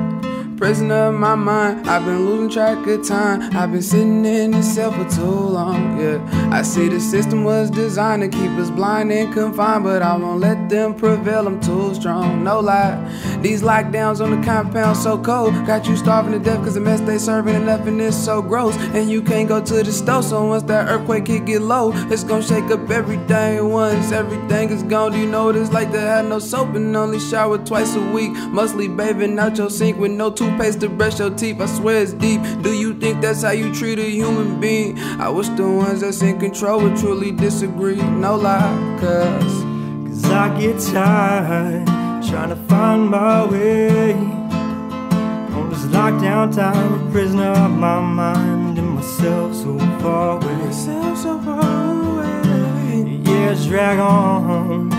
Speaker 4: Prisoner of my mind, I've been losing track of time. I've been sitting in this cell for too long, yeah. I see the system was designed to keep us blind and confined, but I won't let them prevail. I'm too strong, no lie. These lockdowns on the compound so cold, got you starving to death cause the mess they serving and nothing is so gross. And you can't go to the store, so once that earthquake hit get low, it's gonna shake up everything. Once everything is gone, do you know what it's like to have no soap and only shower twice a week? Mostly bathing out your sink with no toothpaste to brush your teeth. I swear it's deep. Do you think that's how you treat a human being? I wish the ones that's in control would truly disagree. No lie, cause.
Speaker 3: Cause I get tired trying to find my way. On this lockdown time, a prisoner of my mind and myself so far away.
Speaker 4: Myself so far away.
Speaker 3: Years drag on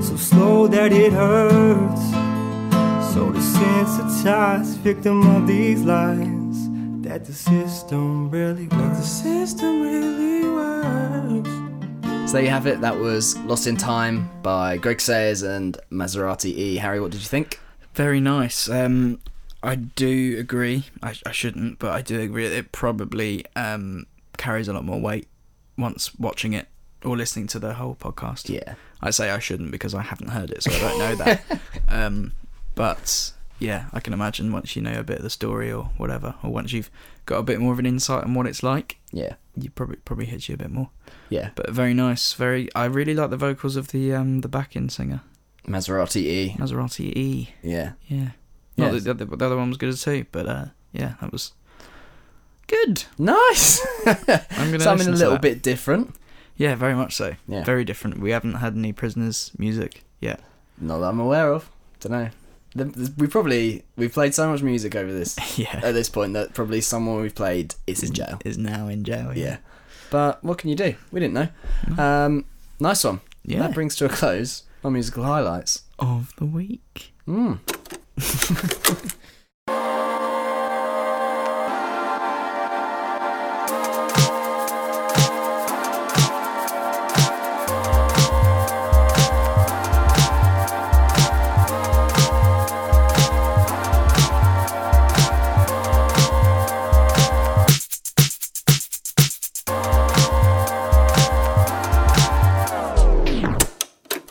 Speaker 3: so slow that it hurts. So desensitized, victim of these lies that the system really
Speaker 4: The system really works.
Speaker 2: So there you have it. That was Lost in Time by Greg Sayers and Maserati E. Harry, what did you think?
Speaker 1: Very nice. Um, I do agree. I, I shouldn't, but I do agree it probably um, carries a lot more weight once watching it or listening to the whole podcast.
Speaker 2: Yeah.
Speaker 1: I say I shouldn't because I haven't heard it, so I don't know that. um, but yeah, I can imagine once you know a bit of the story or whatever, or once you've got a bit more of an insight on what it's like,
Speaker 2: Yeah.
Speaker 1: you probably probably hits you a bit more.
Speaker 2: Yeah.
Speaker 1: But very nice. Very. I really like the vocals of the um the back-end singer
Speaker 2: Maserati E.
Speaker 1: Maserati E.
Speaker 2: Yeah.
Speaker 1: Yeah. Not
Speaker 2: Yes.
Speaker 1: that the, other- the other one was good too, but uh, yeah, that was good.
Speaker 2: Nice.
Speaker 1: I'm gonna
Speaker 2: Something a little bit different.
Speaker 1: Yeah, very much so.
Speaker 2: Yeah.
Speaker 1: Very different. We haven't had any prisoners music yet.
Speaker 2: Not that I'm aware of. Don't know. We probably we've played so much music over this
Speaker 1: yeah.
Speaker 2: at this point that probably someone we've played is in jail.
Speaker 1: Is now in jail.
Speaker 2: Yeah. But what can you do? We didn't know. Um, nice one.
Speaker 1: Yeah.
Speaker 2: That brings to a close our musical highlights.
Speaker 1: Of the week.
Speaker 2: Mm.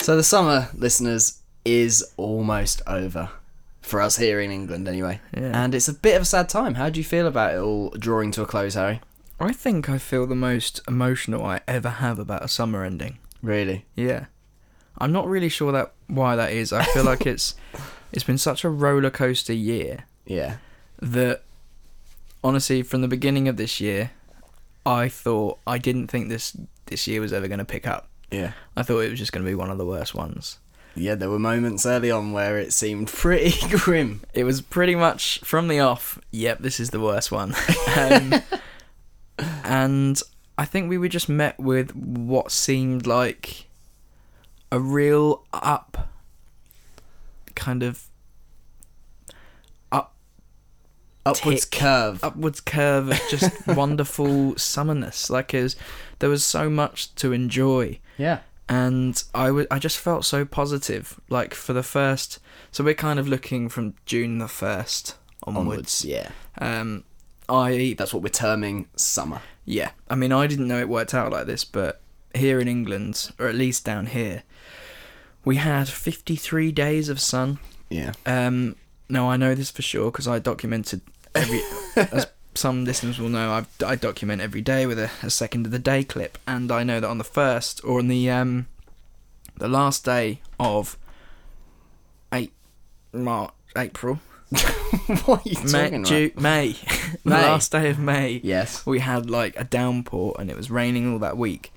Speaker 2: So the summer, listeners, is almost over. For us here in England, anyway.
Speaker 1: Yeah.
Speaker 2: And it's a bit of a sad time. How do you feel about it all drawing to a close, Harry?
Speaker 1: I think I feel the most emotional I ever have about a summer ending.
Speaker 2: Really?
Speaker 1: Yeah. I'm not really sure that why that is. I feel like it's it's been such a roller coaster year
Speaker 2: Yeah.
Speaker 1: that honestly from the beginning of this year I thought I didn't think this this year was ever going to pick up.
Speaker 2: Yeah.
Speaker 1: I thought it was just going to be one of the worst ones.
Speaker 2: Yeah, there were moments early on where it seemed pretty grim.
Speaker 1: It was pretty much from the off, yep, this is the worst one. um, and I think we were just met with what seemed like a real up kind of
Speaker 2: Upwards
Speaker 1: Tick.
Speaker 2: curve.
Speaker 1: upwards curve of just wonderful summerness. Like was, there was so much to enjoy.
Speaker 2: Yeah.
Speaker 1: and I wa- I just felt so positive. Like for the first, so we're kind of looking from June the first onwards.
Speaker 2: Onwards. Yeah.
Speaker 1: Um, I
Speaker 2: That's what we're terming summer.
Speaker 1: yeah, I mean I didn't know it worked out like this, but here in England, or at least down here, we had 53 days of sun.
Speaker 2: Yeah.
Speaker 1: Um, no, I know this for sure because I documented every. as some listeners will know, I've, I document every day with a, a second of the day clip, and I know that on the first or on the um, the last day of eight March, April,
Speaker 2: what are you
Speaker 1: May,
Speaker 2: talking about?
Speaker 1: Ju- May, the
Speaker 2: May.
Speaker 1: last day of May,
Speaker 2: Yes.
Speaker 1: we had like a downpour and it was raining all that week,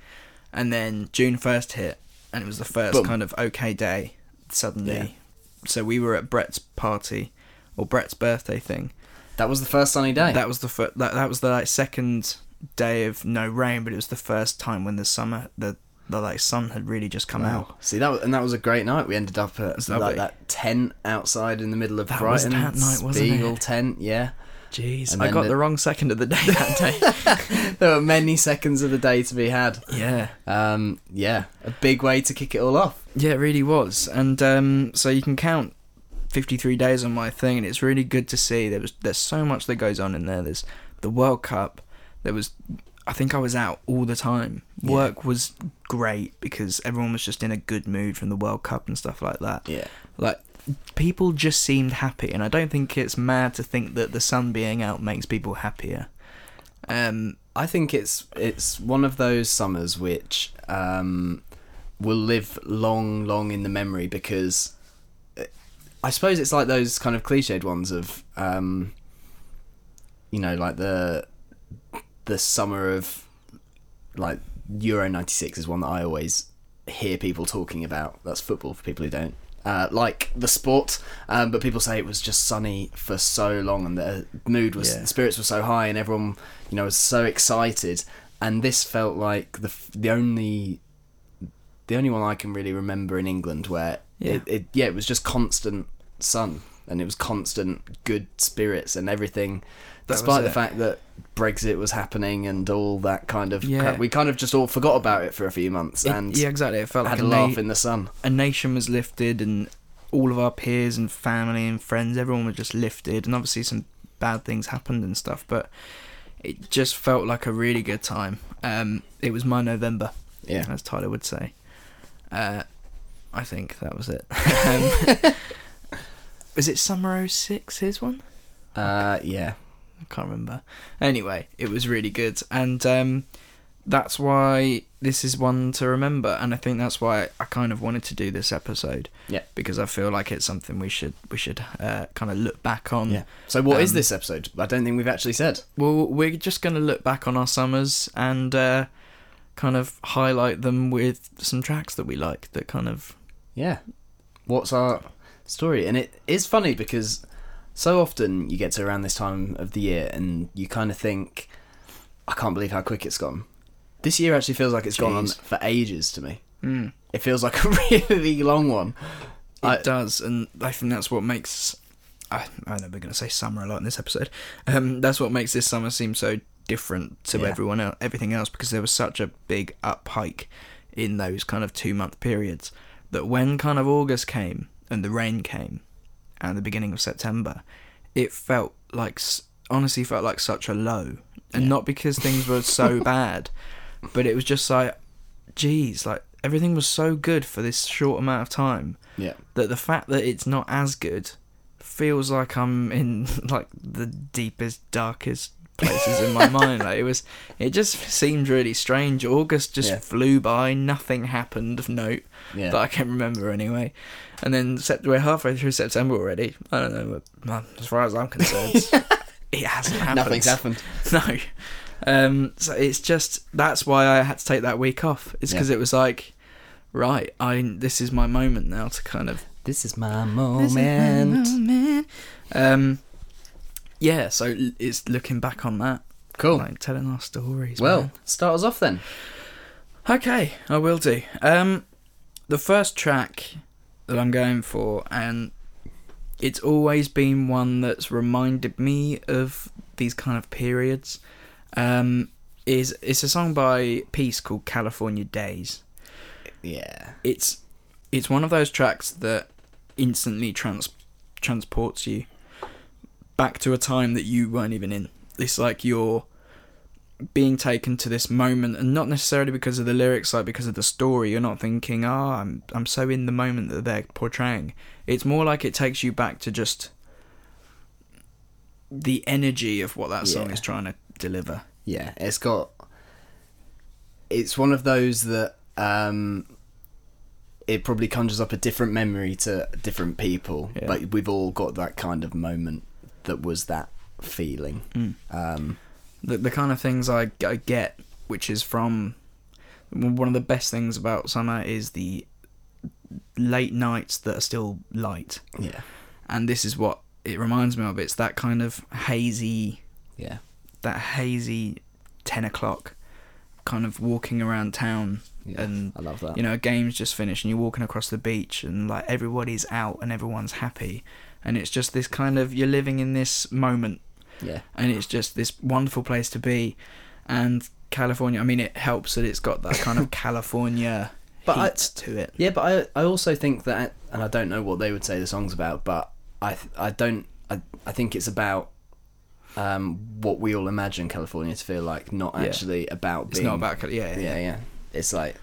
Speaker 1: and then June first hit, and it was the first
Speaker 2: Boom.
Speaker 1: kind of okay day suddenly.
Speaker 2: Yeah.
Speaker 1: So we were at Brett's party or Brett's birthday thing.
Speaker 2: That was the first sunny day.
Speaker 1: That was the fir- that that was the like second day of no rain, but it was the first time when the summer the the like sun had really just come
Speaker 2: Wow.
Speaker 1: out.
Speaker 2: See that was, and that was a great night. We ended up at like that tent outside in the middle of
Speaker 1: That was
Speaker 2: Brighton.
Speaker 1: that night, wasn't
Speaker 2: Spiegel
Speaker 1: it?
Speaker 2: tent, yeah.
Speaker 1: Jeez, I got
Speaker 2: the-
Speaker 1: the wrong second of the day that day.
Speaker 2: There were many seconds of the day to be had.
Speaker 1: yeah.
Speaker 2: Um, yeah, a big way to kick it all off.
Speaker 1: Yeah, it really was. And um, so you can count 53 days on my thing, and it's really good to see. There was there's so much that goes on in there. There's the World Cup. There was, I think I was out all the time.
Speaker 2: Yeah.
Speaker 1: Work was great because everyone was just in a good mood from the World Cup and stuff like that.
Speaker 2: Yeah,
Speaker 1: Like people just seemed happy, and I don't think it's mad to think that the sun being out makes people happier. Um,
Speaker 2: I think it's it's one of those summers which um, will live long, long in the memory because I suppose it's like those kind of cliched ones of um, you know, like the the summer of like Euro '96 is one that I always hear people talking about. That's football for people who don't. Uh, like the sport, um, but people say it was just sunny for so long, and the mood was,
Speaker 1: Yeah.
Speaker 2: the spirits were so high, and everyone, you know, was so excited. And this felt like the the only, the only one I can really remember in England where
Speaker 1: Yeah.
Speaker 2: it, it yeah it was just constant sun, and it was constant good spirits and everything,
Speaker 1: That
Speaker 2: despite the fact that Brexit was happening and all that kind of
Speaker 1: Yeah.
Speaker 2: crap. We kind of just all forgot about it for a few months
Speaker 1: it-
Speaker 2: and
Speaker 1: yeah, exactly. It felt like
Speaker 2: a
Speaker 1: a
Speaker 2: laugh
Speaker 1: na-
Speaker 2: in the sun.
Speaker 1: a nation was lifted and all of our peers and family and friends everyone was just lifted and obviously some bad things happened and stuff but it just felt like a really good time um it was my november
Speaker 2: Yeah.
Speaker 1: as tyler would say uh i think that was it um, was it summer 06 his one
Speaker 2: Uh, yeah.
Speaker 1: I can't remember. Anyway, it was really good, and um, that's why this is one to remember. And I think that's why I kind of wanted to do this episode.
Speaker 2: Yeah.
Speaker 1: because I feel like it's something we should we should uh, kind of look back on.
Speaker 2: Yeah. So what is
Speaker 1: Um,
Speaker 2: this episode? I don't think we've actually said.
Speaker 1: Well, we're just going to look back on our summers and uh, kind of highlight them with some tracks that we like. That kind of
Speaker 2: Yeah. What's our story? And it is funny because so often you get to around this time of the year and you kind of think, I can't believe how quick it's gone. This year actually feels like it's gone on for ages to me.
Speaker 1: mm,
Speaker 2: It feels like a really long one.
Speaker 1: it
Speaker 2: I-
Speaker 1: does, and I think that's what makes. I, I know we're going to say summer a lot in this episode. Um, that's what makes this summer seem so different to
Speaker 2: Yeah.
Speaker 1: everyone else, everything else, because there was such a big up hike in those kind of two month periods that when kind of August came and the rain came, and the beginning of September, it felt like honestly felt like such a low, and
Speaker 2: Yeah.
Speaker 1: not because things were so bad, but it was just like, geez, like everything was so good for this short amount of time
Speaker 2: Yeah.
Speaker 1: that the fact that it's not as good feels like I'm in like the deepest, darkest places in my mind. Like it was, it just seemed really strange. August just
Speaker 2: Yeah.
Speaker 1: flew by. Nothing happened of note
Speaker 2: Yeah.
Speaker 1: that I can't remember anyway. And then sept- we're halfway through September already. I don't know. but, As far as I'm concerned, it hasn't happened.
Speaker 2: Nothing's happened.
Speaker 1: No. Um, so it's just that's why I had to take that week off. It's because
Speaker 2: Yeah.
Speaker 1: it was like, right, I this is my moment now to kind of
Speaker 2: This is my
Speaker 1: this is my
Speaker 2: moment.
Speaker 1: moment. Um, yeah. So it's looking back on that,
Speaker 2: Cool.
Speaker 1: like telling our stories.
Speaker 2: Well,
Speaker 1: man.
Speaker 2: start us off then.
Speaker 1: okay, I will do. Um, the first track that I'm going for, and it's always been one that's reminded me of these kind of periods. Um, is it's a song by Peace called California Days.
Speaker 2: Yeah.
Speaker 1: It's it's one of those tracks that instantly trans transports you back to a time that you weren't even in. It's like you're being taken to this moment, and not necessarily because of the lyrics, like because of the story. You're not thinking, "Oh, I'm I'm so in the moment that they're portraying." It's more like it takes you back to just the energy of what that song
Speaker 2: Yeah.
Speaker 1: is trying to deliver.
Speaker 2: Yeah. It's got. It's one of those that um, it probably conjures up a different memory to different people,
Speaker 1: Yeah.
Speaker 2: but we've all got that kind of moment that was that feeling.
Speaker 1: Mm.
Speaker 2: Um,
Speaker 1: the the kind of things I, I get, which is from one of the best things about summer is the late nights that are still light,
Speaker 2: yeah.
Speaker 1: and this is what it reminds me of. It's that kind of hazy,
Speaker 2: Yeah.
Speaker 1: that hazy ten o'clock, kind of walking around town,
Speaker 2: Yeah.
Speaker 1: and
Speaker 2: I love that.
Speaker 1: you know, a game's just finished and you're walking across the beach and like everybody's out and everyone's happy, and it's just this kind of you're living in this moment
Speaker 2: yeah.
Speaker 1: and it's just this wonderful place to be. And California, I mean, it helps that it's got that kind of California
Speaker 2: But I-
Speaker 1: heat to it.
Speaker 2: Yeah, but I I also think that, and I don't know what they would say the song's about, but I I don't I I think it's about um what we all imagine California to feel like, not
Speaker 1: Yeah.
Speaker 2: actually about. being.
Speaker 1: It's not about Cal- yeah,
Speaker 2: Yeah, yeah. It's like,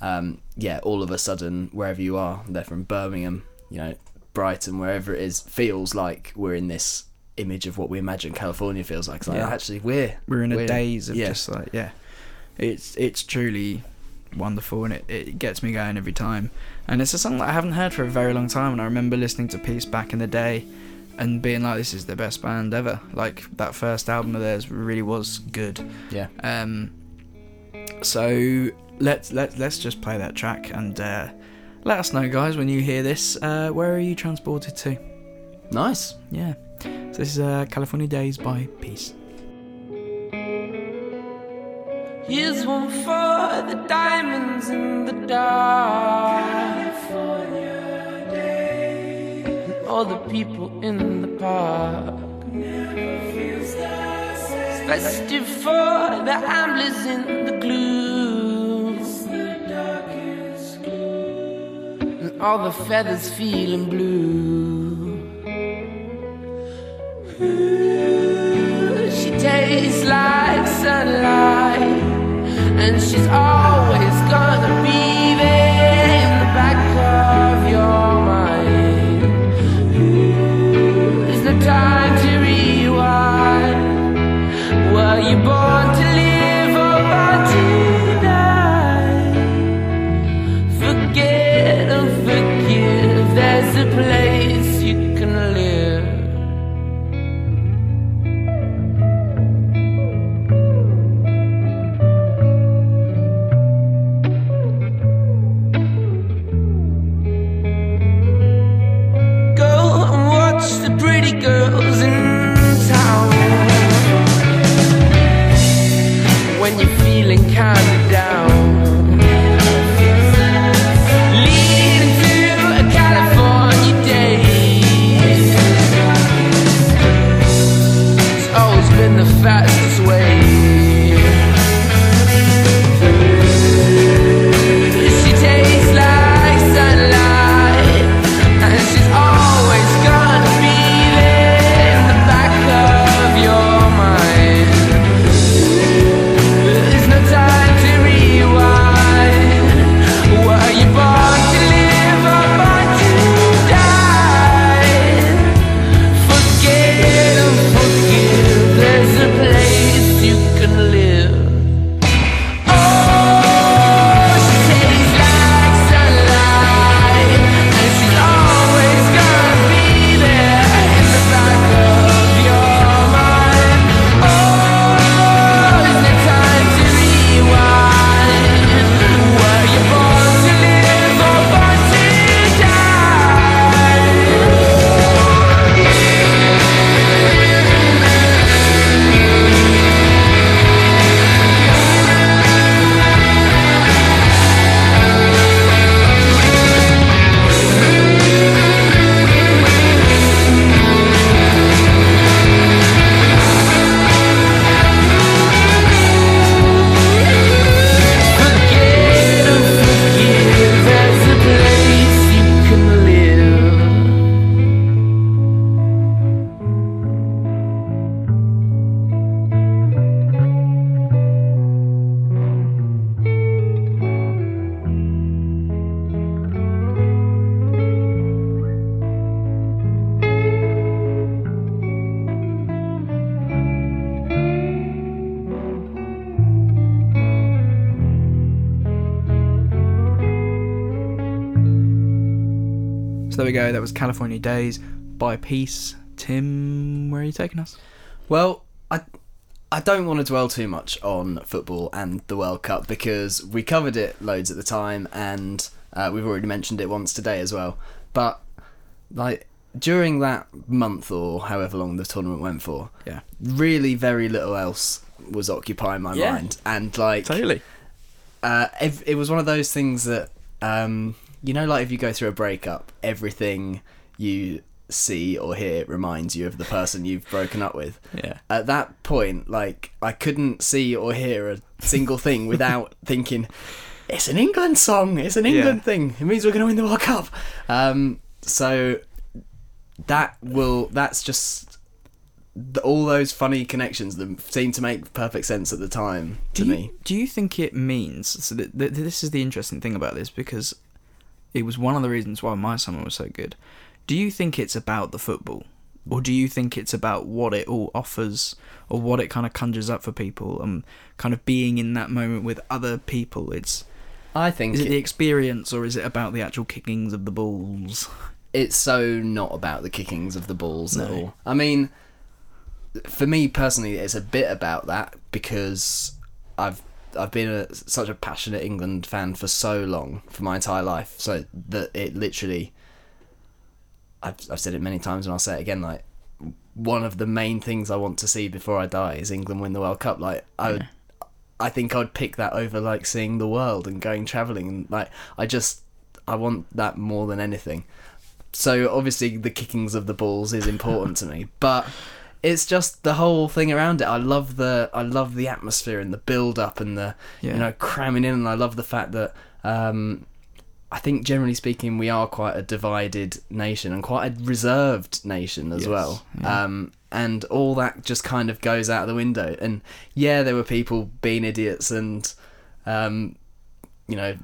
Speaker 2: um, yeah. All of a sudden, wherever you are, they're from Birmingham, you know, Brighton, wherever it is, feels like we're in this image of what we imagine California feels like. Like
Speaker 1: Yeah.
Speaker 2: actually, we're
Speaker 1: We're in a
Speaker 2: we're-
Speaker 1: daze of
Speaker 2: yeah.
Speaker 1: just like yeah, it's it's truly wonderful and it, it gets me going every time. And it's a song that I haven't heard for a very long time. And I remember listening to Peace back in the day and being like, this is the best band ever. Like that first album of theirs really was good.
Speaker 2: yeah.
Speaker 1: Um, so let's let let's just play that track and uh, let us know, guys, when you hear this. Uh, where are you transported to?
Speaker 2: Nice.
Speaker 1: Yeah. So this is uh, California Days by Peace.
Speaker 5: Here's one for the diamonds in the dark. And all the people in the park. Festive for the amblers in the gloom. And all the feathers feeling blue. She tastes like sunlight, and she's always gonna be there in the back of your mind. There's no time to rewind. Were you born
Speaker 1: was California Days by Peace. Tim, where are you taking us?
Speaker 2: Well, I I don't want to dwell too much on football and the World Cup because we covered it loads at the time and uh, we've already mentioned it once today as well. But like during that month or however long the tournament went for,
Speaker 1: Yeah.
Speaker 2: really very little else was occupying my
Speaker 1: Yeah.
Speaker 2: mind and like
Speaker 1: Totally.
Speaker 2: uh, it, it was one of those things that um, you know like if you go through a breakup everything you see or hear reminds you of the person you've broken up with
Speaker 1: Yeah.
Speaker 2: at that point like i couldn't see or hear a single thing without thinking it's an england song it's an england
Speaker 1: Yeah.
Speaker 2: thing it means we're going to win the world cup um, so that will that's just the, all those funny connections that seem to make perfect sense at the time to
Speaker 1: do you,
Speaker 2: me
Speaker 1: Do you think it means? So th- th- this is the interesting thing about this because it was one of the reasons why my summer was so good. Do you think it's about the football, or do you think it's about what it all offers, or what it kind of conjures up for people, and kind of being in that moment with other people? It's
Speaker 2: i think
Speaker 1: is it
Speaker 2: it-
Speaker 1: the experience, or is it about the actual kickings of the balls?
Speaker 2: it's so not about the kickings of the balls at all. I mean, for me personally, it's a bit about that because I've I've been a, such a passionate England fan for so long, for my entire life, so that it literally. I've I've said it many times and I'll say it again. Like one of the main things I want to see before I die is England win the World Cup. Like I would, I think I'd pick that over like seeing the world and going traveling and like I just I want that more than anything so obviously the kickings of the balls is important to me but it's just the whole thing around it i love the i love the atmosphere and the build up and the
Speaker 1: Yeah.
Speaker 2: you know cramming in and i love the fact that um i think generally speaking we are quite a divided nation and quite a reserved nation as
Speaker 1: Yes,
Speaker 2: well
Speaker 1: yeah.
Speaker 2: um and all that just kind of goes out the window and yeah there were people being idiots and um you know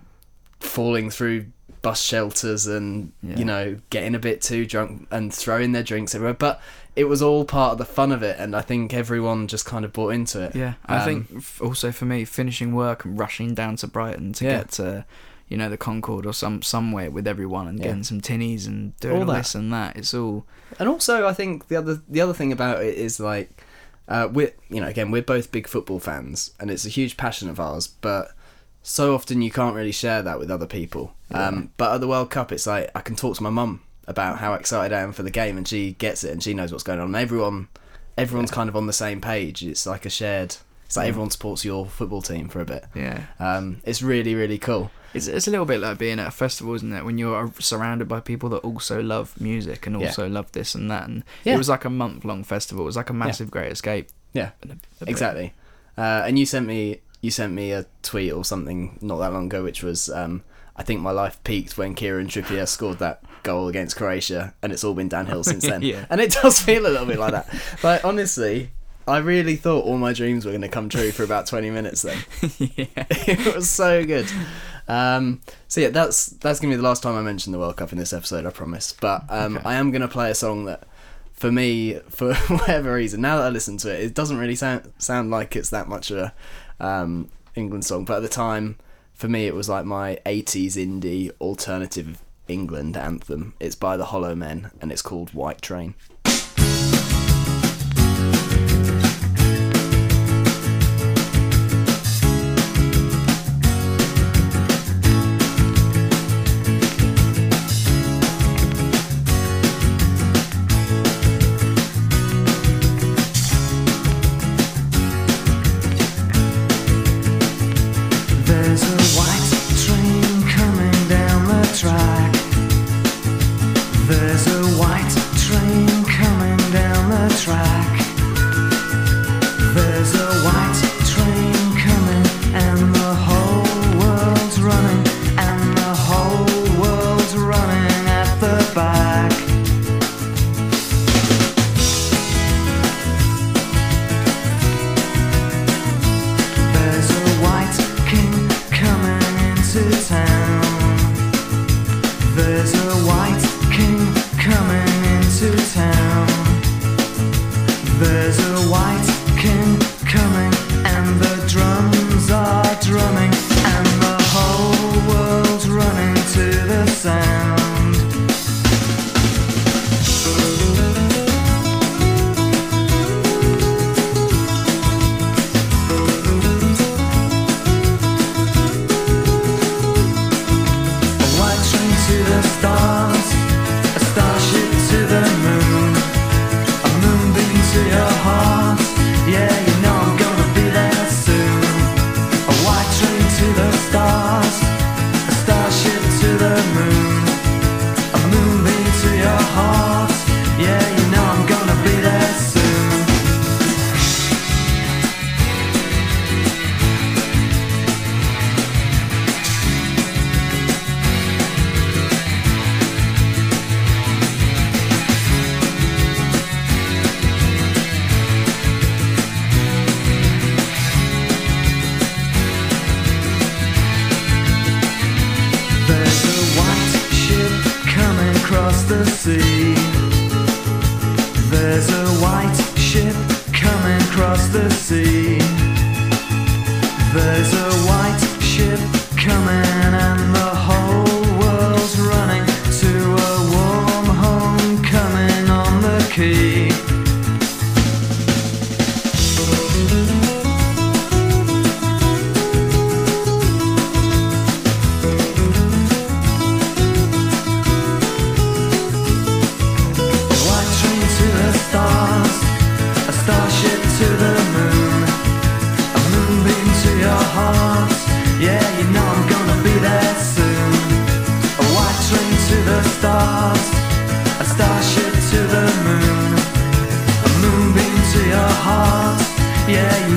Speaker 2: falling through bus shelters and
Speaker 1: Yeah.
Speaker 2: you know getting a bit too drunk and throwing their drinks everywhere but it was all part of the fun of it and i think everyone just kind of bought into it
Speaker 1: Yeah, I
Speaker 2: Um,
Speaker 1: think f- also for me, finishing work and rushing down to Brighton to
Speaker 2: Yeah.
Speaker 1: get to, you know, the Concorde or some somewhere with everyone and
Speaker 2: Yeah.
Speaker 1: getting some tinnies and doing
Speaker 2: All
Speaker 1: all, this and that. It's all
Speaker 2: and also i think the other the other thing about it is like uh, we're you know again we're both big football fans and it's a huge passion of ours but so often you can't really share that with other people um, but at the world cup it's like i can talk to my mum about how excited i am for the game and she gets it and she knows what's going on and everyone everyone's kind of on the same page it's like a shared it's like
Speaker 1: Yeah.
Speaker 2: everyone supports your football team for a bit
Speaker 1: yeah.
Speaker 2: um, it's really really cool
Speaker 1: It's it's a little bit like being at a festival, isn't it? When you're surrounded by people that also love music and
Speaker 2: Yeah.
Speaker 1: also love this and that, and
Speaker 2: Yeah.
Speaker 1: it was like a month long festival. It was like a massive Great Escape.
Speaker 2: yeah
Speaker 1: a- a
Speaker 2: exactly uh, and you sent me you sent me a tweet or something not that long ago which was um, I think my life peaked when Kieran Trippier scored that goal against Croatia and it's all been downhill since then
Speaker 1: Yeah.
Speaker 2: and it does feel a little bit like that like honestly I really thought all my dreams were going to come true for about 20 minutes then
Speaker 1: yeah.
Speaker 2: it was so good um, so yeah that's that's going to be the last time I mention the World Cup in this episode I promise but um,
Speaker 1: Okay.
Speaker 2: I am going to play a song that for me, for whatever reason, now that I listen to it, it doesn't really sound sound like it's that much of a um, England song. But at the time, for me, it was like my '80s indie alternative England anthem. It's by the Hollow Men, and it's called White Train.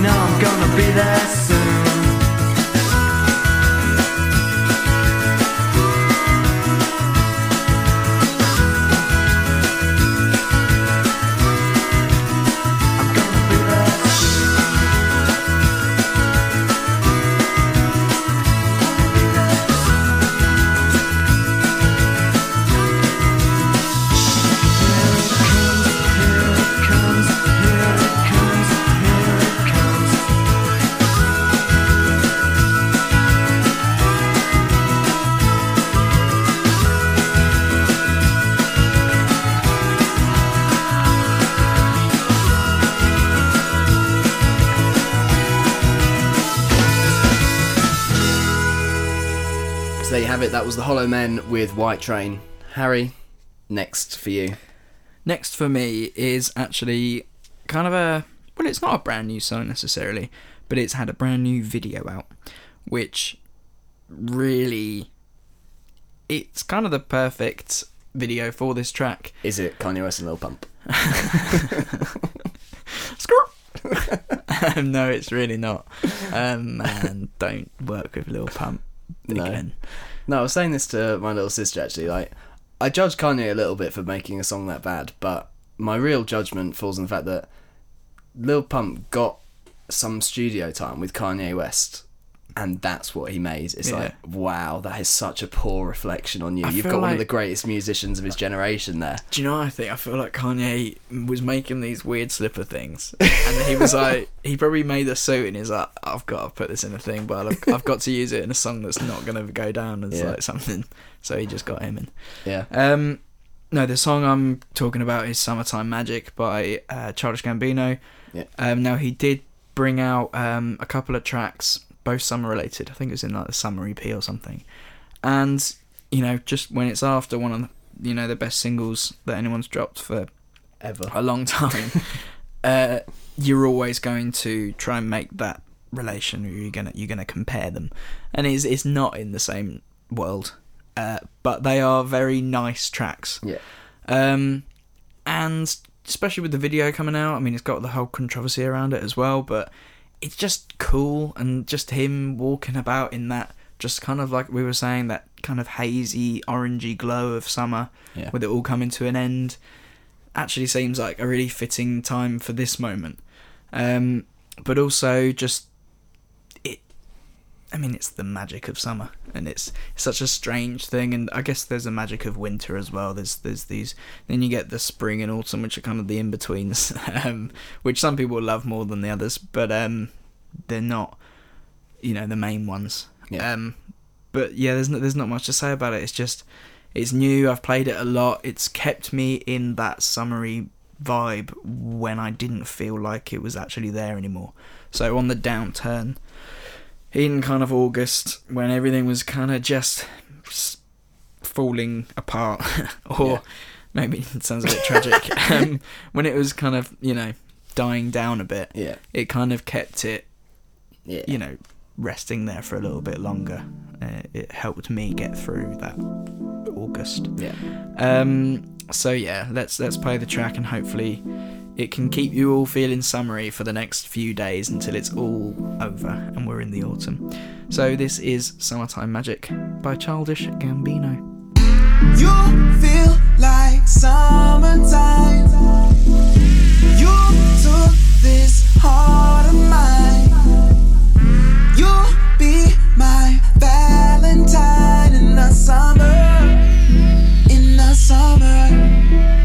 Speaker 6: Know I'm gonna be there soon.
Speaker 2: That was the Hollow Men with White Train. Harry, next for you.
Speaker 1: Next for me is actually kind of a well, it's not a brand new song necessarily, but it's had a brand new video out, which really it's kind of the perfect video for this track.
Speaker 2: Is it Kanye West and Lil Pump?
Speaker 1: um, no, it's really not. Um, man, don't work with Lil Pump again.
Speaker 2: No, I was saying this to my little sister actually. Like, I judge Kanye a little bit for making a song that bad, but my real judgment falls on the fact that Lil Pump got some studio time with Kanye West, and that's what he made. It's
Speaker 1: Yeah.
Speaker 2: like, wow, that is such a poor reflection on you.
Speaker 1: I
Speaker 2: You've got one of the greatest musicians of his generation there.
Speaker 1: Do you know what I think? I feel like Kanye was making these weird slipper things, and he was like, he probably made a suit, and he's like, I've got to put this in a thing, but I've, I've got to use it in a song that's not going to go down as
Speaker 2: Yeah.
Speaker 1: like something. So he just got him in.
Speaker 2: Yeah.
Speaker 1: Um, no, the song I'm talking about is "Summertime Magic" by uh, Childish Gambino.
Speaker 2: Yeah.
Speaker 1: Um, now he did bring out um, a couple of tracks, both summer related. I think it was in like the summer EP or something. And you know, just when it's after one of the, you know the best singles that anyone's dropped for
Speaker 2: Ever.
Speaker 1: a long time, uh, you're always going to try and make that relation. Or you're gonna you're gonna compare them, and it's it's not in the same world. Uh, but they are very nice tracks.
Speaker 2: Yeah.
Speaker 1: Um, and especially with the video coming out, I mean, it's got the whole controversy around it as well, but it's just cool and just him walking about in that, just kind of like we were saying, that kind of hazy, orangey glow of summer
Speaker 2: Yeah.
Speaker 1: with it all coming to an end, actually seems like a really fitting time for this moment. Um, but also just. I mean, it's the magic of summer, and it's, such a strange thing. And I guess there's a magic of winter as well. There's there's these. Then you get the spring and autumn, which are kind of the in betweens, um, which some people love more than the others, but um, they're not, you know, the main ones.
Speaker 2: Yeah.
Speaker 1: Um, but yeah, there's no, there's not much to say about it. It's just it's new. I've played it a lot. It's kept me in that summery vibe when I didn't feel like it was actually there anymore. So on the downturn, in kind of August, when everything was kind of just falling apart, or
Speaker 2: Yeah.
Speaker 1: maybe it sounds a bit tragic, um, when it was kind of you know dying down a bit,
Speaker 2: Yeah.
Speaker 1: it kind of kept it
Speaker 2: Yeah.
Speaker 1: you know, resting there for a little bit longer. Uh, it helped me get through that August.
Speaker 2: Yeah.
Speaker 1: Um, so yeah, let's let's play the track and hopefully it can keep you all feeling summery for the next few days until it's all over and we're in the autumn. So this is Summertime Magic by Childish Gambino.
Speaker 7: You feel like summertime. You took this heart of mine. You'll be my Valentine in the summer. In the summer.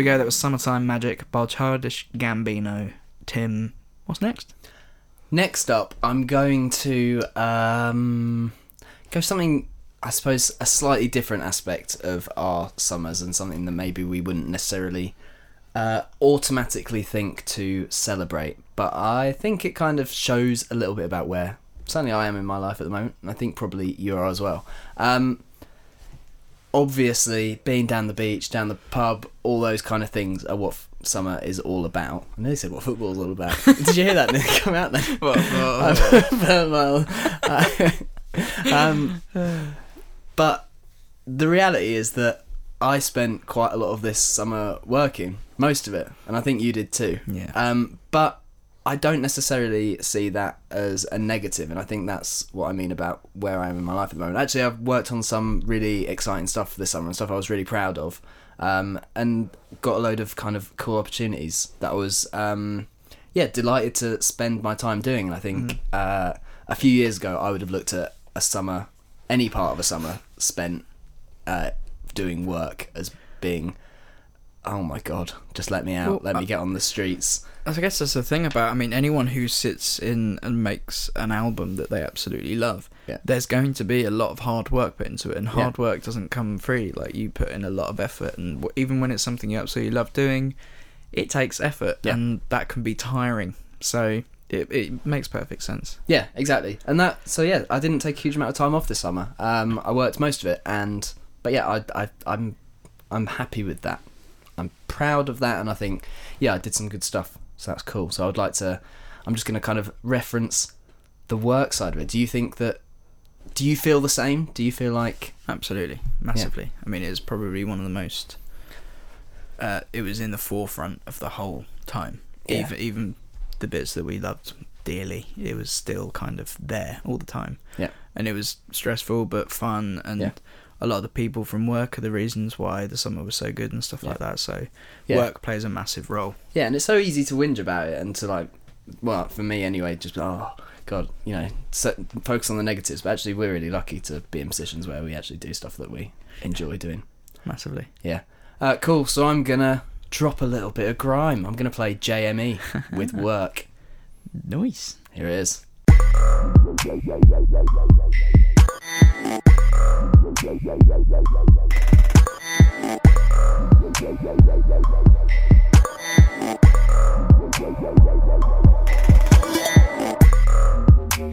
Speaker 1: we go. That was Summertime Magic by Childish Gambino. Tim, what's next?
Speaker 2: Next up, I'm going to um, go something, I suppose, a slightly different aspect of our summers and something that maybe we wouldn't necessarily uh, automatically think to celebrate. But I think it kind of shows a little bit about where certainly I am in my life at the moment, and I think probably you are as well. Um, obviously, being down the beach, down the pub, all those kind of things are what f- summer is all about. I know nearly said what football's all about. Did you hear that? It come out then? well, uh, um, but the reality is that I spent quite a lot of this summer working, most of it, and I think you did too.
Speaker 1: Yeah.
Speaker 2: Um, but I don't necessarily see that as a negative, and I think that's what I mean about where I am in my life at the moment. Actually, I've worked on some really exciting stuff this summer and stuff I was really proud of, um, and got a load of kind of cool opportunities that I was, um, yeah, delighted to spend my time doing. And I think uh, a few years ago, I would have looked at a summer, any part of a summer spent uh, doing work as being, oh my god, just let me out,
Speaker 1: Well,
Speaker 2: let me
Speaker 1: I-
Speaker 2: get on the streets.
Speaker 1: I guess that's the thing about. I mean, anyone who sits in and makes an album that they absolutely love,
Speaker 2: Yeah.
Speaker 1: there's going to be a lot of hard work put into it, and hard work doesn't come free. Like you put in a lot of effort, and even when it's something you absolutely love doing, it takes effort,
Speaker 2: Yeah.
Speaker 1: and that can be tiring. So it it makes perfect sense.
Speaker 2: Yeah, exactly. And that so yeah, I didn't take a huge amount of time off this summer. Um, I worked most of it, and but yeah, I, I I'm I'm happy with that. I'm proud of that, and I think yeah, I did some good stuff. So that's cool. So I'd like to. I'm just going to kind of reference the work side of it. Do you think that? Do you feel the same? Do you feel like
Speaker 1: Absolutely, massively. I mean, it was probably one of the most. Uh, it was in the forefront of the whole time.
Speaker 2: Yeah.
Speaker 1: Even even the bits that we loved dearly, it was still kind of there all the time.
Speaker 2: Yeah.
Speaker 1: And it was stressful but fun, and
Speaker 2: Yeah.
Speaker 1: A lot of the people from work are the reasons why the summer was so good and stuff like that. So
Speaker 2: Yeah.
Speaker 1: work plays a massive role.
Speaker 2: Yeah, and it's so easy to whinge about it and to like, well, for me anyway, just oh god, you know, focus on the negatives. But actually, we're really lucky to be in positions where we actually do stuff that we enjoy doing.
Speaker 1: Massively.
Speaker 2: Yeah, uh, cool. So I'm gonna drop a little bit of grime. I'm gonna play JME with work.
Speaker 1: Nice.
Speaker 2: Here it is.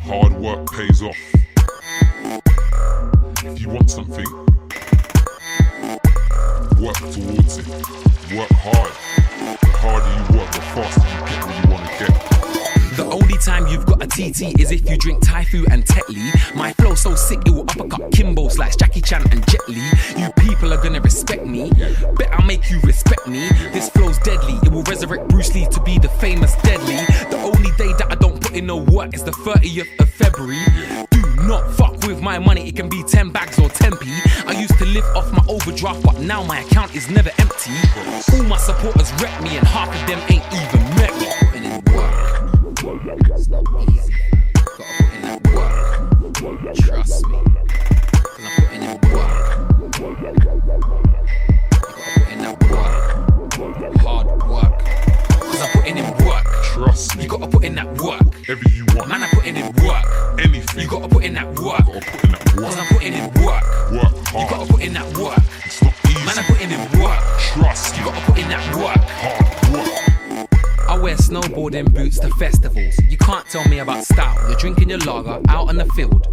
Speaker 8: Hard work pays off. If you want something, work towards it. Work hard. The harder you work, the faster
Speaker 9: time you've got a TT is if you drink Typhoo and Tetley. My flow so sick it will uppercut Kimbos like Jackie Chan and Jet Li. You people are gonna respect me. Bet I'll make you respect me. This flow's deadly. It will resurrect Bruce Lee to be the famous Deadly. The only day that I don't put in no work is the 30th of February. Do not fuck with my money. It can be 10 bags or 10p. I used to live off my overdraft, but now my account is never empty. All my supporters wreck me, and half of them ain't even Trust me. Cause I'm putting in work. You gotta put in that work. Hard work. Cause I'm putting in work.
Speaker 8: Trust
Speaker 9: snowboarding boots to festivals. You can't tell me about style. You're drinking your lager out on the field.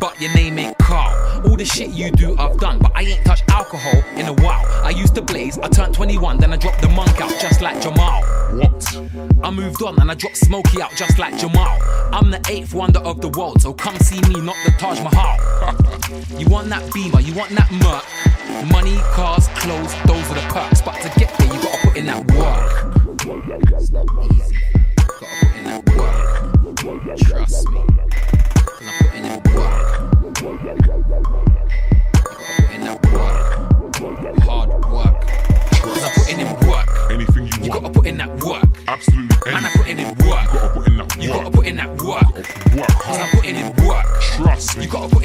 Speaker 9: But your name ain't Carl. All the shit you do, I've done. But I ain't touched alcohol in a while. I used to blaze, I turned 21, then I dropped the monk out just like Jamal.
Speaker 8: What?
Speaker 9: I moved on and I dropped Smokey out just like Jamal. I'm the eighth wonder of the world, so come see me, not the Taj Mahal. you want that beamer, you want that merc. Money, cars, clothes, those are the perks. But to get there, you gotta put in that work. It's not easy. Gotta put in that work. Absolutely, and I put in work, you got to put in that work, trust me. Cause I'm